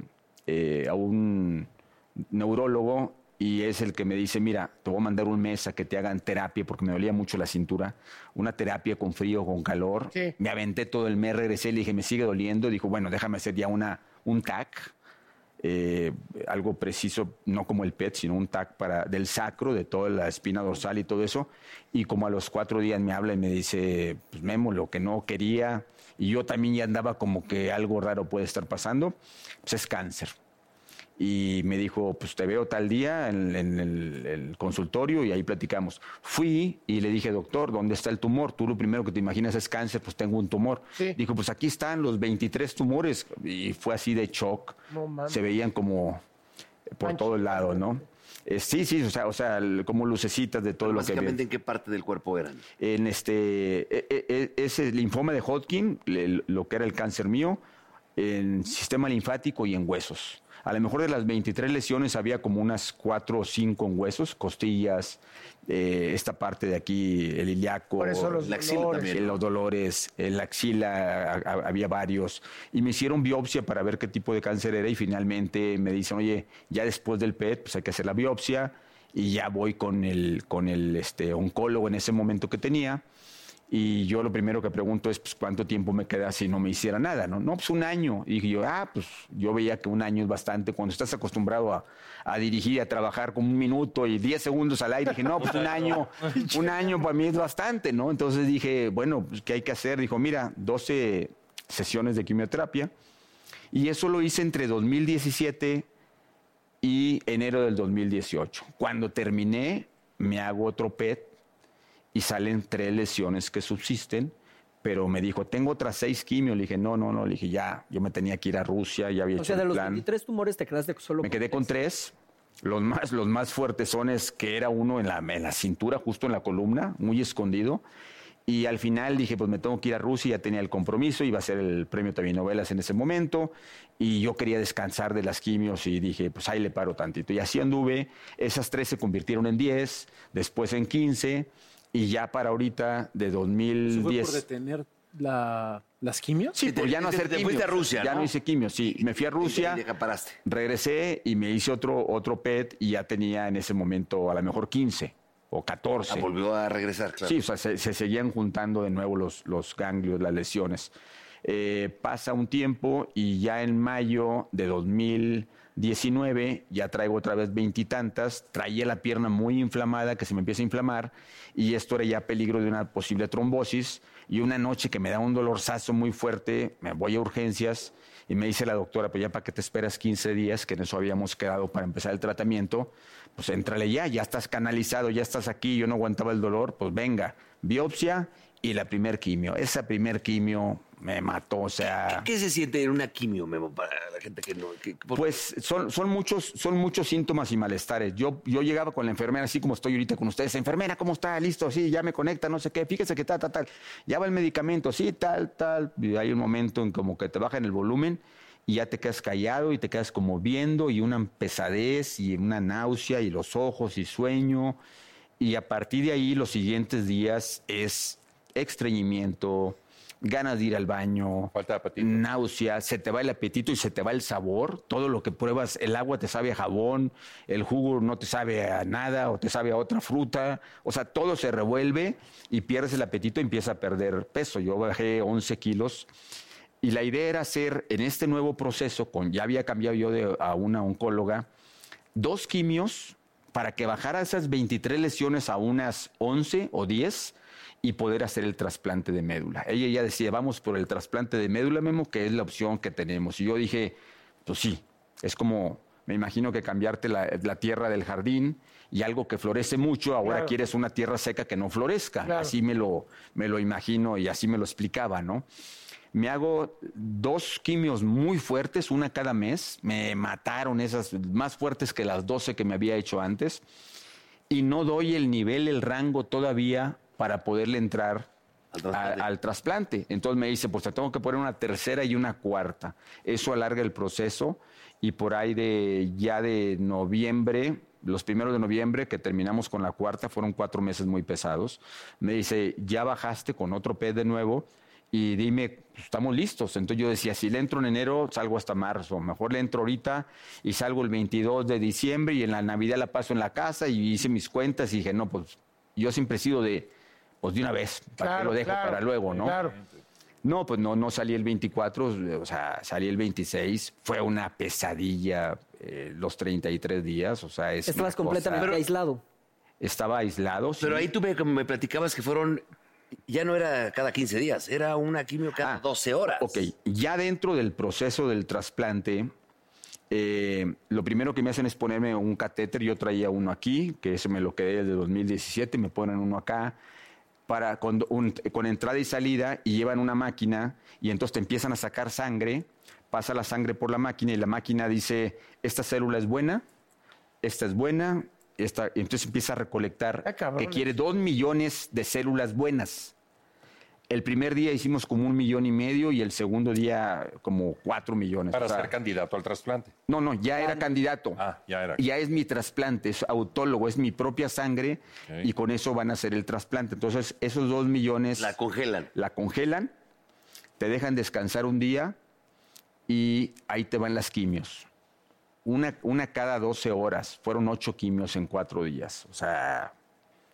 eh, a un neurólogo y es el que me dice, mira, te voy a mandar un mes a que te hagan terapia porque me dolía mucho la cintura, una terapia con frío, con calor. Me aventé todo el mes, regresé, le dije, me sigue doliendo. Dijo, bueno, déjame hacer ya una, un TAC, eh, algo preciso, no como el PET, sino un TAC para, del sacro, de toda la espina dorsal y todo eso. Y como a los cuatro días me habla y me dice, pues Memo, lo que no quería, y yo también ya andaba como que algo raro puede estar pasando, pues es cáncer. Y me dijo, pues te veo tal día en, en el, el consultorio y ahí platicamos. Fui y le dije, doctor, ¿dónde está el tumor? Tú lo primero que te imaginas es cáncer, pues tengo un tumor. Dijo, pues aquí están los 23 tumores. Y fue así de shock. No mames. Se veían como por todo el lado, ¿no? Eh, sí, sí, o sea, o sea, el- como lucecitas de todo lo que Básicamente. ¿en qué parte del cuerpo eran? En este, e- e- e- ese linfoma de Hodgkin, le- lo que era el cáncer mío, en sistema linfático y en huesos. A lo mejor de las 23 lesiones había como unas 4 o 5 en huesos, costillas, eh, esta parte de aquí, el ilíaco, los la axila dolores. los dolores, en la axila a- a- había varios. Y me hicieron biopsia para ver qué tipo de cáncer era y finalmente me dicen, oye, ya después del PET, pues hay que hacer la biopsia y ya voy con el, con el este, oncólogo en ese momento que tenía. Y yo lo primero que pregunto es, pues, ¿cuánto tiempo me queda si no me hiciera nada? No, no pues un año. Y dije yo, ah, pues yo veía que un año es bastante. Cuando estás acostumbrado a, a dirigir a trabajar con un minuto y 10 segundos al aire, dije, no, pues un año, (laughs) un año para mí es bastante, ¿no? Entonces dije, bueno, pues, ¿qué hay que hacer? Dijo, mira, 12 sesiones de quimioterapia. Y eso lo hice entre 2017 y enero del 2018. Cuando terminé, me hago otro PET y salen tres lesiones que subsisten, pero me dijo, tengo otras seis quimios. Le dije, no, no, no. Le dije, ya, yo me tenía que ir a Rusia, ya había O hecho sea, de el los plan. 23 tumores te quedaste solo Me quedé con tres. Los más, los más fuertes son es que era uno en la, en la cintura, justo en la columna, muy escondido. Y al final dije, pues me tengo que ir a Rusia, ya tenía el compromiso, iba a ser el premio también novelas en ese momento. Y yo quería descansar de las quimios y dije, pues ahí le paro tantito. Y así anduve. Esas tres se convirtieron en 10, después en 15. Y ya para ahorita, de ¿Se fue 2010. por detener la- las quimios? Sí, por ya no hacer te quimios. fuiste a Rusia, Ya ¿no? no hice quimios, sí. Me fui a Rusia. Y te paraste. Regresé y me hice otro, otro PET y ya tenía en ese momento a lo mejor 15 o 14. Ah, volvió a regresar, claro. Sí, o sea, se, se seguían juntando de nuevo los, los ganglios, las lesiones. Eh, pasa un tiempo y ya en mayo de 2019 ya traigo otra vez veintitantas, traía la pierna muy inflamada que se me empieza a inflamar y esto era ya peligro de una posible trombosis y una noche que me da un dolorzazo muy fuerte, me voy a urgencias y me dice la doctora, pues ya para que te esperas 15 días, que en eso habíamos quedado para empezar el tratamiento, pues entrale ya, ya estás canalizado, ya estás aquí, yo no aguantaba el dolor, pues venga, biopsia y la primer quimio. Esa primer quimio me mató, o sea... ¿Qué se siente en una quimio, Memo, para la gente que no... que- Pues son, son, muchos, son muchos síntomas y malestares. Yo, yo llegaba con la enfermera, así como estoy ahorita con ustedes. Enfermera, ¿cómo está? Listo, sí, ya me conecta, no sé qué. Fíjese que tal, tal, tal. Ya va el medicamento, sí, tal, tal. Y hay un momento en como que te bajan el volumen y ya te quedas callado y te quedas como viendo y una pesadez y una náusea y los ojos y sueño. Y a partir de ahí, los siguientes días es estreñimiento, ganas de ir al baño, náusea, se te va el apetito y se te va el sabor. Todo lo que pruebas, el agua te sabe a jabón, el jugo no te sabe a nada o te sabe a otra fruta. O sea, todo se revuelve y pierdes el apetito y empiezas a perder peso. Yo bajé 11 kilos. Y la idea era hacer en este nuevo proceso, con, ya había cambiado yo de, a una oncóloga, dos quimios para que bajara esas 23 lesiones a unas 11 o 10 y poder hacer el trasplante de médula. Ella ya decía, vamos por el trasplante de médula, Memo, que es la opción que tenemos. Y yo dije, pues sí, es como, me imagino que cambiarte la, la tierra del jardín y algo que florece mucho, ahora Claro. quieres una tierra seca que no florezca. Claro. Así me lo, me lo imagino y así me lo explicaba, ¿no? Me hago dos quimios muy fuertes, una cada mes. Me mataron esas más fuertes que las 12 que me había hecho antes. Y no doy el nivel, el rango todavía para poderle entrar a- al trasplante. Entonces me dice, pues te tengo que poner una tercera y una cuarta. Eso alarga el proceso y por ahí de ya de noviembre, los primeros de noviembre que terminamos con la cuarta, fueron cuatro meses muy pesados. Me dice, ya bajaste con otro pez de nuevo y dime, pues, estamos listos. Entonces yo decía, si le entro en enero, salgo hasta marzo. Mejor le entro ahorita y salgo el 22 de diciembre y en la Navidad la paso en la casa y hice mis cuentas y dije, no, pues yo siempre he sido de, pues de una vez, ¿para qué Claro, lo dejo claro, para luego, no? claro. No, pues no, no salí el 24, o sea, salí el 26. Fue una pesadilla eh, los 33 días, o sea, es Estabas una cosa- completamente aislado. Estaba aislado, sí. Pero ahí tú me, me platicabas que fueron, ya no era cada 15 días, era una quimio cada 12 horas. Ah, Ok, ya dentro del proceso del trasplante, eh, lo primero que me hacen es ponerme un catéter. Yo traía uno aquí, que ese me lo quedé desde 2017, me ponen uno acá. Para con, un- con entrada y salida y llevan una máquina y entonces te empiezan a sacar sangre, pasa la sangre por la máquina y la máquina dice, esta célula es buena, esta es buena, esta, entonces empieza a recolectar que quiere dos millones de células buenas. El primer día hicimos como un millón y medio y el segundo día como cuatro millones. Para O sea, ser candidato al trasplante. no, no, ya era candidato. Ah, ya era. Ya es mi trasplante, es autólogo, es mi propia sangre y con eso van a hacer el trasplante. Entonces, esos dos millones... La congelan. La congelan, te dejan descansar un día y ahí te van las quimios. Una, una cada 12 horas. Fueron ocho quimios en cuatro días. O sea,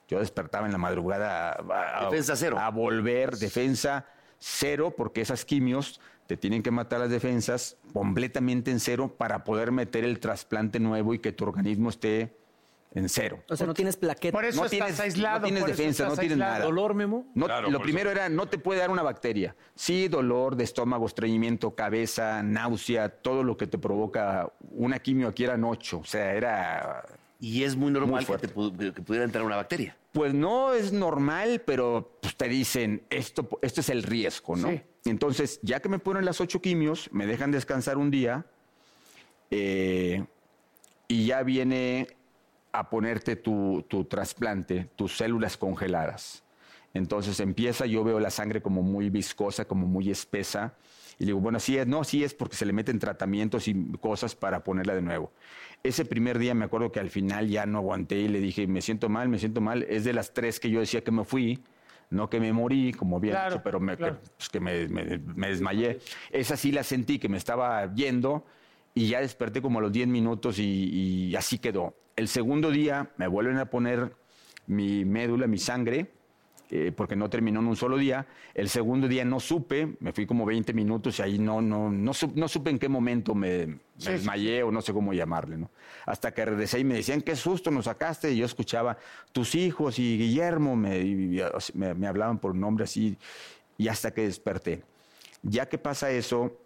yo despertaba en la madrugada a, a- Defensa cero. a volver, defensa cero, porque esas quimios te tienen que matar las defensas completamente en cero para poder meter el trasplante nuevo y que tu organismo esté en cero. O sea, no tienes plaqueta. Por eso no estás tienes, aislado, No tienes defensa, no tienes aislado. nada. ¿Dolor, Memo? No, Claro, lo primero era, no te puede dar una bacteria. Sí, dolor de estómago, estreñimiento, cabeza, náusea, todo lo que te provoca una quimio aquí eran ocho. O sea, era... Y es muy normal que, te que pudiera entrar una bacteria. Pues no es normal, pero pues, te dicen, esto, esto es el riesgo, ¿no? Sí. Entonces, ya que me ponen las ocho quimios, me dejan descansar un día eh, y ya viene a ponerte tu, tu trasplante, tus células congeladas. Entonces empieza, yo veo la sangre como muy viscosa, como muy espesa. Y digo, bueno, sí es, no, sí es porque se le meten tratamientos y cosas para ponerla de nuevo. Ese primer día me acuerdo que al final ya no aguanté y le dije, me siento mal, me siento mal. Es de las tres que yo decía que me fui, no que me morí, como había Claro, pero me, claro. que, pues, que me, me- me desmayé. Esa sí la sentí, que me estaba yendo y ya desperté como a los 10 minutos y, y así quedó. El segundo día me vuelven a poner mi médula, mi sangre, eh, porque no terminó en un solo día. El segundo día no supe, me fui como 20 minutos y ahí no, no, no, su- no supe en qué momento me, me Sí, sí, desmayé o no sé cómo llamarle, ¿no? Hasta que regresé y me decían, qué susto nos sacaste. Y yo escuchaba, tus hijos y Guillermo me, y- me, me hablaban por nombre así y hasta que desperté. Ya que pasa eso,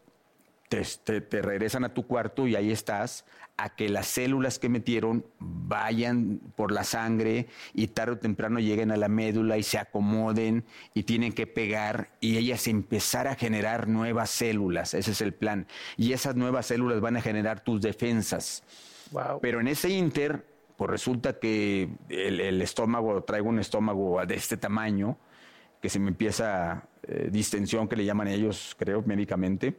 te, te- te regresan a tu cuarto y ahí estás a que las células que metieron vayan por la sangre y tarde o temprano lleguen a la médula y se acomoden y tienen que pegar y ellas empezar a generar nuevas células. Ese es el plan. Y esas nuevas células van a generar tus defensas. Pero en ese inter, pues resulta que el, el estómago, traigo un estómago de este tamaño, que se me empieza eh, distensión, que le llaman ellos, creo, médicamente.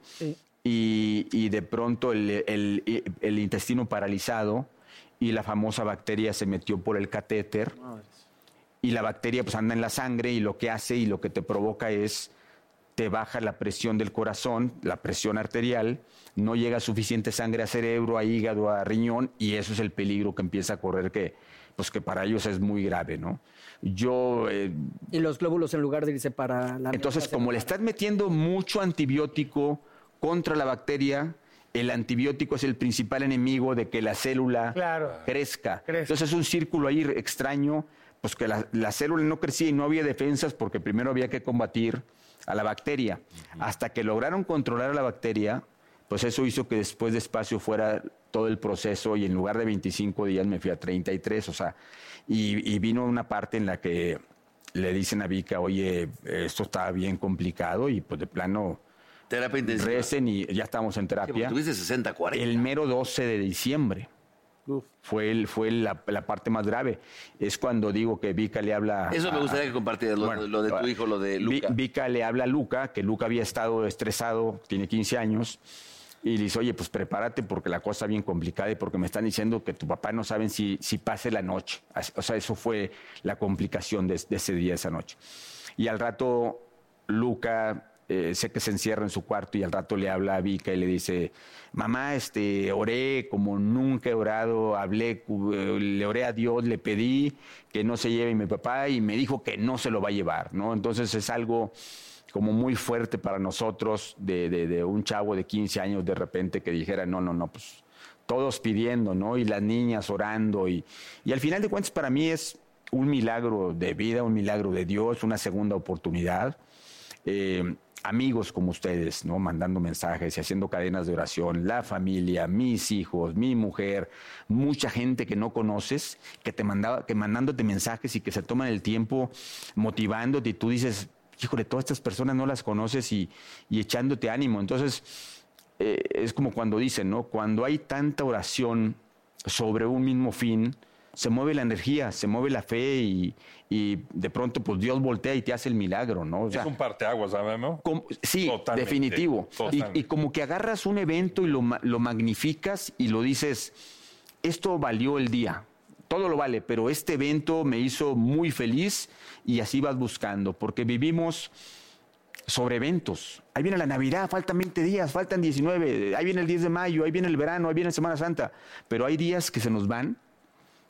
Y, y de pronto el, el- el intestino paralizado y la famosa bacteria se metió por el catéter y la bacteria pues anda en la sangre y lo que hace y lo que te provoca es te baja la presión del corazón, la presión arterial, no llega suficiente sangre a cerebro, a hígado, a riñón, y eso es el peligro que empieza a correr que, pues que para ellos es muy grave, ¿no? Yo eh, Y los glóbulos en lugar de irse para la... entonces, como le estás metiendo mucho antibiótico contra la bacteria, el antibiótico es el principal enemigo de que la célula Claro. crezca. Entonces es un círculo ahí extraño, pues que la, la célula no crecía y no había defensas porque primero había que combatir a la bacteria. Hasta que lograron controlar a la bacteria, pues eso hizo que después despacio fuera todo el proceso y en lugar de 25 días me fui a 33, o sea, y, y vino una parte en la que le dicen a Vika, oye, esto está bien complicado y pues de plano... Terapia intensiva. Recen y ya estamos en terapia. tuviste 60, 40. El mero 12 de diciembre. Fue, el, fue la, la parte más grave. Es cuando digo que Vika le habla. Eso me a- gustaría que compartieras, lo, lo de tu hijo, lo de Luca. Vika le habla a Luca, que Luca había estado estresado, tiene 15 años, y le dice, oye, pues prepárate porque la cosa está bien complicada y porque me están diciendo que tu papá no saben si, si pase la noche. O sea, eso fue la complicación de, de ese día, esa noche. Y al rato, Luca, eh, sé que se encierra en su cuarto y al rato le habla a Vika y le dice, mamá, este, oré como nunca he orado, hablé, eh, le oré a Dios, le pedí que no se lleve mi papá y me dijo que no se lo va a llevar, ¿no? Entonces es algo como muy fuerte para nosotros de, de- de un chavo de 15 años de repente que dijera, no, no, no, pues todos pidiendo, ¿no? Y las niñas orando y, y al final de cuentas para mí es un milagro de vida, un milagro de Dios, una segunda oportunidad. Eh, amigos como ustedes, ¿no? Mandando mensajes y haciendo cadenas de oración, la familia, mis hijos, mi mujer, mucha gente que no conoces, que te mandaba, que mandándote mensajes y que se toman el tiempo motivándote y tú dices, híjole, todas estas personas no las conoces y, y echándote ánimo. Entonces, eh, es como cuando dicen, ¿no? Cuando hay tanta oración sobre un mismo fin, se mueve la energía, se mueve la fe y, y de pronto pues Dios voltea y te hace el milagro, ¿no? O sea, es un parteaguas, ¿sabes? como- sí, Totalmente, definitivo. Y, totalmente. y como que agarras un evento y lo, lo magnificas y lo dices, esto valió el día. Todo lo vale, pero este evento me hizo muy feliz y así vas buscando, porque vivimos sobre eventos. Ahí viene la Navidad, faltan 20 días, faltan 19, ahí viene el 10 de mayo, ahí viene el verano, ahí viene Semana Santa, pero hay días que se nos van.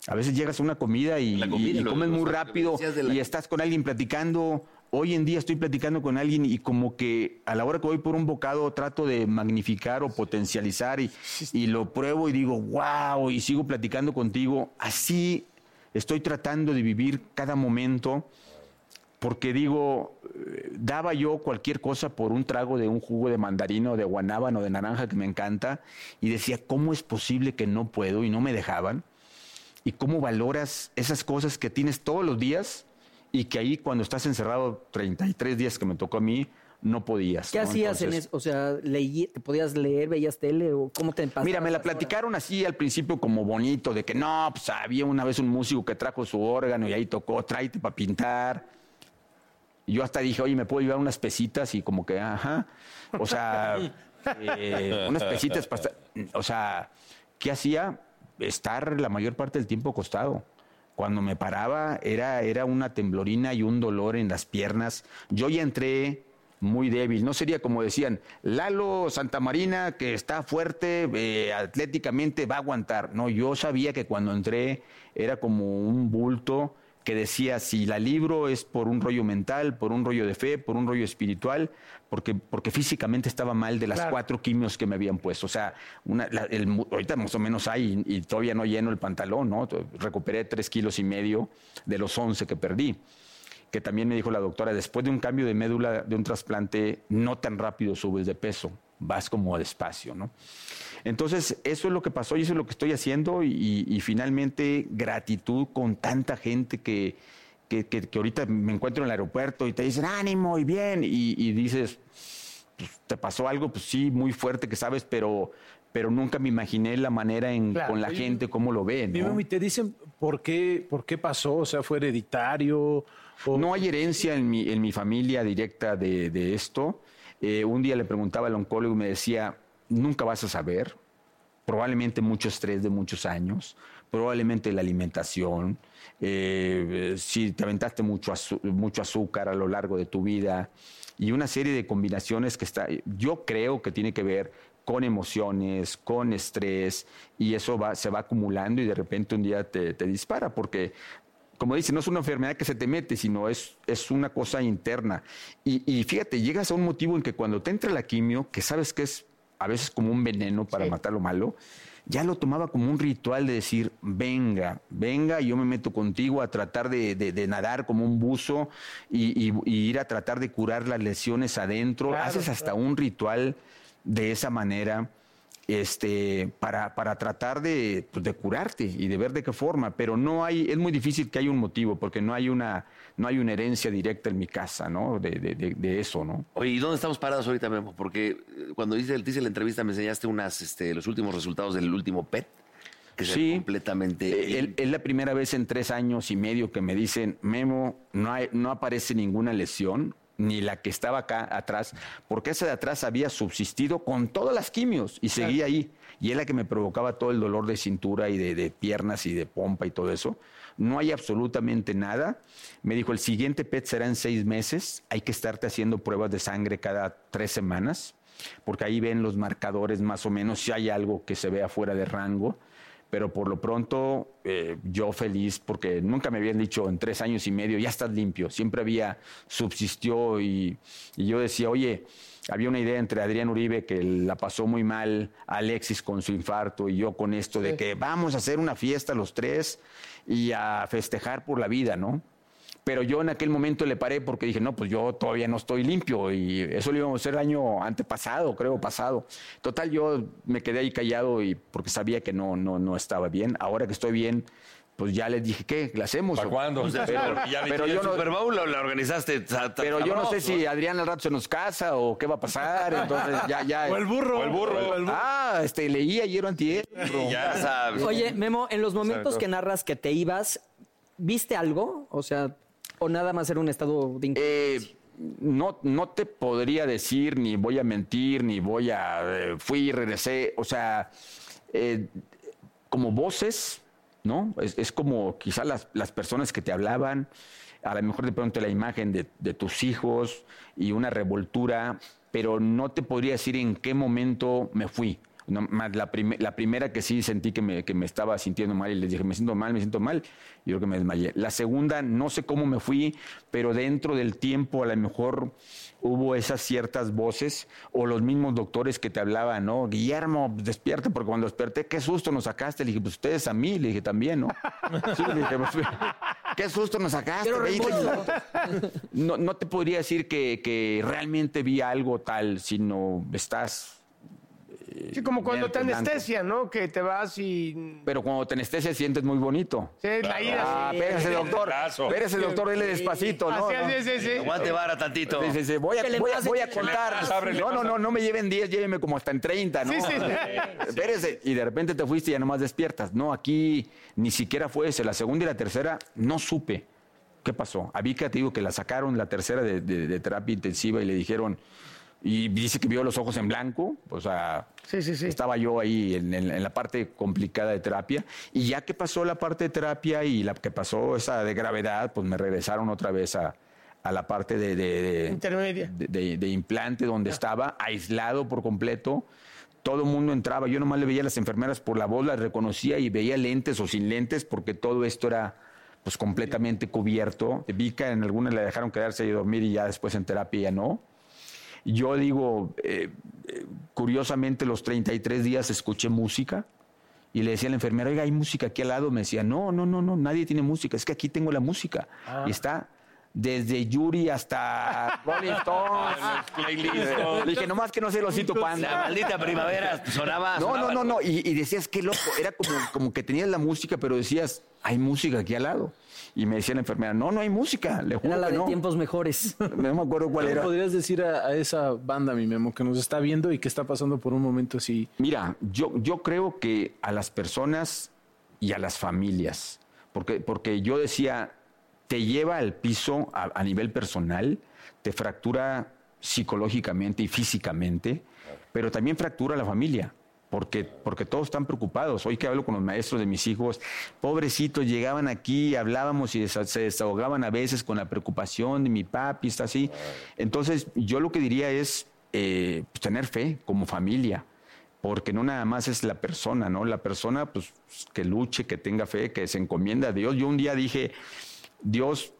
A veces llegas a una comida y, La comida, y- y lo- comes muy rápido la- y estás con alguien platicando. Hoy en día estoy platicando con alguien y como que a la hora que voy por un bocado trato de magnificar o potencializar y, y lo pruebo y digo, wow, y sigo platicando contigo. Así estoy tratando de vivir cada momento porque digo, eh, daba yo cualquier cosa por un trago de un jugo de mandarino, de guanábano, de naranja que me encanta, y decía, ¿cómo es posible que no puedo? Y no me dejaban. ¿Y cómo valoras esas cosas que tienes todos los días y que ahí cuando estás encerrado 33 días que me tocó a mí, no podías? ¿Qué ¿no? hacías en eso? O sea, leí, ¿te podías leer, veías tele o cómo te pasabas Mira, me la horas? platicaron así al principio como bonito, de que no, pues había una vez un músico que trajo su órgano y ahí tocó, tráete para pintar. Y yo hasta dije, oye, ¿me puedo llevar unas pesitas? Y como que, ajá. O sea, (laughs) eh, unas pesitas para estar- O sea, ¿qué hacía? Estar la mayor parte del tiempo acostado. Cuando me paraba era, era una temblorina y un dolor en las piernas. Yo ya entré muy débil. No sería como decían, Lalo Santamarina, que está fuerte, eh, atléticamente va a aguantar. No, yo sabía que cuando entré era como un bulto que decía, si la libro es por un rollo mental, por un rollo de fe, por un rollo espiritual, porque, porque físicamente estaba mal de las Claro. cuatro quimios que me habían puesto. O sea, una, la- el ahorita más o menos hay y, y todavía no lleno el pantalón, ¿no? Recuperé tres kilos y medio de los once que perdí que también me dijo la doctora, después de un cambio de médula, de un trasplante, no tan rápido subes de peso, vas como despacio, ¿no? Entonces, eso es lo que pasó y eso es lo que estoy haciendo y, y finalmente gratitud con tanta gente que, que, que- que ahorita me encuentro en el aeropuerto y te dicen ánimo y bien y, y dices, pues, te pasó algo, pues sí, muy fuerte que sabes, pero, pero nunca me imaginé la manera en, Claro. con la Oye, gente, cómo lo ven. ¿no? y te dicen por qué, por qué pasó, o sea, fue hereditario. No hay herencia en mi, en mi familia directa de, de esto. Eh, un día le preguntaba al oncólogo y me decía, nunca vas a saber, probablemente mucho estrés de muchos años, probablemente la alimentación, eh, si te aventaste mucho, mucho azúcar a lo largo de tu vida, y una serie de combinaciones que está, yo creo que tiene que ver con emociones, con estrés, y eso va, se va acumulando y de repente un día te, te dispara, porque como dice, no es una enfermedad que se te mete, sino es, es una cosa interna. Y, y fíjate, llegas a un motivo en que cuando te entra la quimio, que sabes que es a veces como un veneno para matar lo malo, ya lo tomaba como un ritual de decir, venga, venga, yo me meto contigo a tratar de, de- de nadar como un buzo y, y- y ir a tratar de curar las lesiones adentro. Claro, Haces hasta un ritual de esa manera este, para, para tratar de, pues, de curarte y de ver de qué forma, pero no hay, es muy difícil que haya un motivo, porque no hay una, no hay una herencia directa en mi casa, ¿no? De, de- de- de eso, ¿no? Oye, ¿y dónde estamos parados ahorita, Memo? Porque eh, cuando hice, hice la entrevista me enseñaste unas, este, los últimos resultados del último PET, que Sí. completamente... Eh, es la primera vez en tres años y medio que me dicen, Memo, no, hay- no aparece ninguna lesión, ni la que estaba acá atrás, porque esa de atrás había subsistido con todas las quimios y seguía ahí. Y es la que me provocaba todo el dolor de cintura y de, de piernas y de pompa y todo eso. No hay absolutamente nada. Me dijo, el siguiente PET será en seis meses. Hay que estarte haciendo pruebas de sangre cada tres semanas, porque ahí ven los marcadores más o menos si hay algo que se vea fuera de rango pero por lo pronto eh, yo feliz porque nunca me habían dicho en tres años y medio ya estás limpio, siempre había subsistió y, y yo decía, oye, había una idea entre Adrián Uribe que la pasó muy mal, Alexis con su infarto y yo con esto de que vamos a hacer una fiesta los tres y a festejar por la vida, ¿no? Pero yo en aquel momento le paré porque dije, no, pues yo todavía no estoy limpio y eso lo íbamos a hacer el año antepasado, creo, pasado. Total, yo me quedé ahí callado y porque sabía que no, no, no estaba bien. Ahora que estoy bien, pues ya les dije, ¿qué? ¿La hacemos? ¿Para cuándo? Pero, ya pero el yo no, Super Bowl la organizaste. pero yo no sé si Adrián al rato se nos casa o qué va a pasar, entonces ya, ya. (laughs) O el burro. O el burro. O el burro. Ah, este, leí ayer o antier. (laughs) Ya sabes. Oye, Memo, en los momentos que narras que te ibas, ¿viste algo? O sea, o nada más era un estado de Eh, no, no te podría decir, ni voy a mentir, ni voy a. eh, fui regresé. O sea, eh, como voces, ¿no? Es, es como quizás las, las personas que te hablaban, a lo mejor de pronto la imagen de, de tus hijos y una revoltura, pero no te podría decir en qué momento me fui. No, más la, la primera que sí sentí que me, que me estaba sintiendo mal y les dije, me siento mal, me siento mal, y creo que me desmayé. La segunda, no sé cómo me fui, pero dentro del tiempo a lo mejor hubo esas ciertas voces o los mismos doctores que te hablaban, ¿no? Guillermo, despierta, porque cuando desperté, qué susto nos sacaste. Le dije, pues ustedes a mí, le dije también, ¿no? (laughs) Sí, le dije, pues, qué susto nos sacaste. Quiero 20 reembolso. minutos. No, no te podría decir que, que realmente vi algo tal, sino estás Sí, como cuando te Bien, blanco. anestesia, ¿no? Que te vas y... Pero cuando te anestesia sientes muy bonito. Sí, la ira. Ah, espérese, doctor. Espérese, doctor, dele despacito, ¿no? Sí, sí, sí. Aguante vara tantito. Sí, sí, sí. Voy a, voy a- a contar. No, no, no, no me lleven 10, llévenme como hasta en 30, ¿no? Sí, sí, sí. (laughs) Espérese. Y de repente te fuiste y ya nomás despiertas. No, aquí ni siquiera fue ese. La segunda y la tercera no supe. ¿Qué pasó? A Vika te digo que la sacaron la tercera de, de- de terapia intensiva y le dijeron, y dice que vio los ojos en blanco, o sea, Sí, sí, sí. estaba yo ahí en, en- en la parte complicada de terapia. Y ya que pasó la parte de terapia y la que pasó esa de gravedad, pues me regresaron otra vez a, a la parte de, de- de- Intermedia. de, de- implante donde estaba, aislado por completo. Todo el mundo entraba, yo nomás le veía a las enfermeras por la voz, las reconocía y veía lentes o sin lentes porque todo esto era pues completamente cubierto. Vika en algunas le dejaron quedarse y dormir y ya después en terapia ya no. Yo digo, eh, eh, curiosamente los 33 días escuché música y le decía a la enfermera, oiga, hay música aquí al lado. Me decía, no, no, no, no, nadie tiene música, es que aquí tengo la música. Y está desde Yuri hasta (laughs) Rolling Stones. Playlist. Le dije, nomás que no sé el osito La panda. maldita primavera sonaba. No, no, no, no. Y, y decías, qué loco. Era como, como que tenías la música, pero decías, hay música aquí al lado. Y me decía la enfermera, no, no hay música. Le juro Era la que de no. tiempos mejores. (laughs) No me acuerdo cuál ¿Qué le era. podrías decir a, a esa banda, mi Memo, que nos está viendo y que está pasando por un momento así? Mira, yo, yo creo que a las personas y a las familias, porque, porque yo decía, te lleva al piso a, a nivel personal, te fractura psicológicamente y físicamente, pero también fractura a la familia. Porque, porque todos están preocupados. Hoy que hablo con los maestros de mis hijos, pobrecitos, llegaban aquí, hablábamos y se desahogaban a veces con la preocupación de mi papi, está así. Entonces, yo lo que diría es eh, pues, tener fe como familia, porque no nada más es la persona, ¿no? La persona, pues, que luche, que tenga fe, que se encomienda a Dios. Yo un día dije, Dios,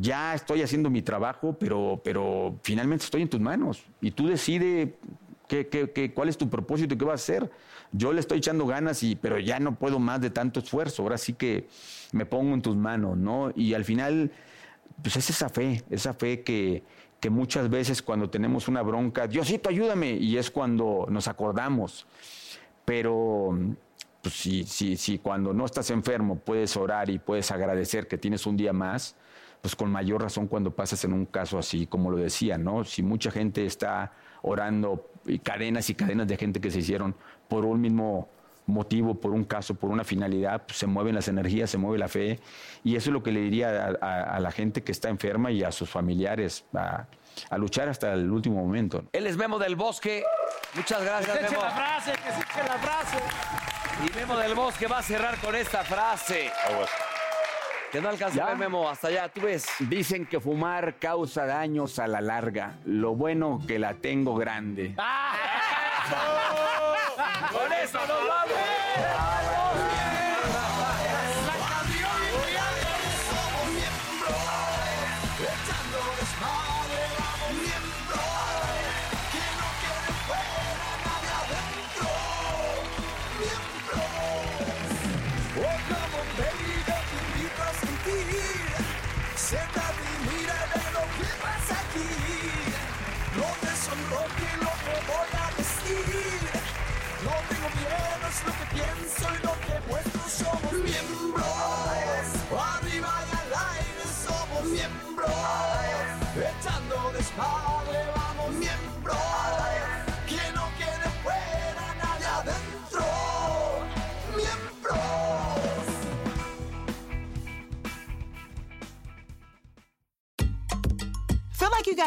ya estoy haciendo mi trabajo, pero, pero finalmente estoy en tus manos y tú decides qué, qué- qué- cuál es tu propósito y qué vas a hacer. Yo le estoy echando ganas, y, pero ya no puedo más de tanto esfuerzo. Ahora sí que me pongo en tus manos, ¿no? Y al final, pues es esa fe, esa fe que, que muchas veces cuando tenemos una bronca, Diosito, ayúdame, y es cuando nos acordamos. Pero pues si, si, si cuando no estás enfermo puedes orar y puedes agradecer que tienes un día más, pues con mayor razón cuando pasas en un caso así, como lo decía, ¿no? Si mucha gente está orando cadenas y cadenas de gente que se hicieron por un mismo motivo, por un caso, por una finalidad, pues se mueven las energías, se mueve la fe. Y eso es lo que le diría a, a- a la gente que está enferma y a sus familiares, a, a luchar hasta el último momento. Él es Memo del Bosque. Muchas gracias, Que se eche Memo. la frase, que se eche la frase. Y Memo del Bosque va a cerrar con esta frase. Que no alcanza a ver, Memo, hasta allá, tú ves. Dicen que fumar causa daños a la larga. Lo bueno que la tengo grande. (laughs) Con eso nos vamos.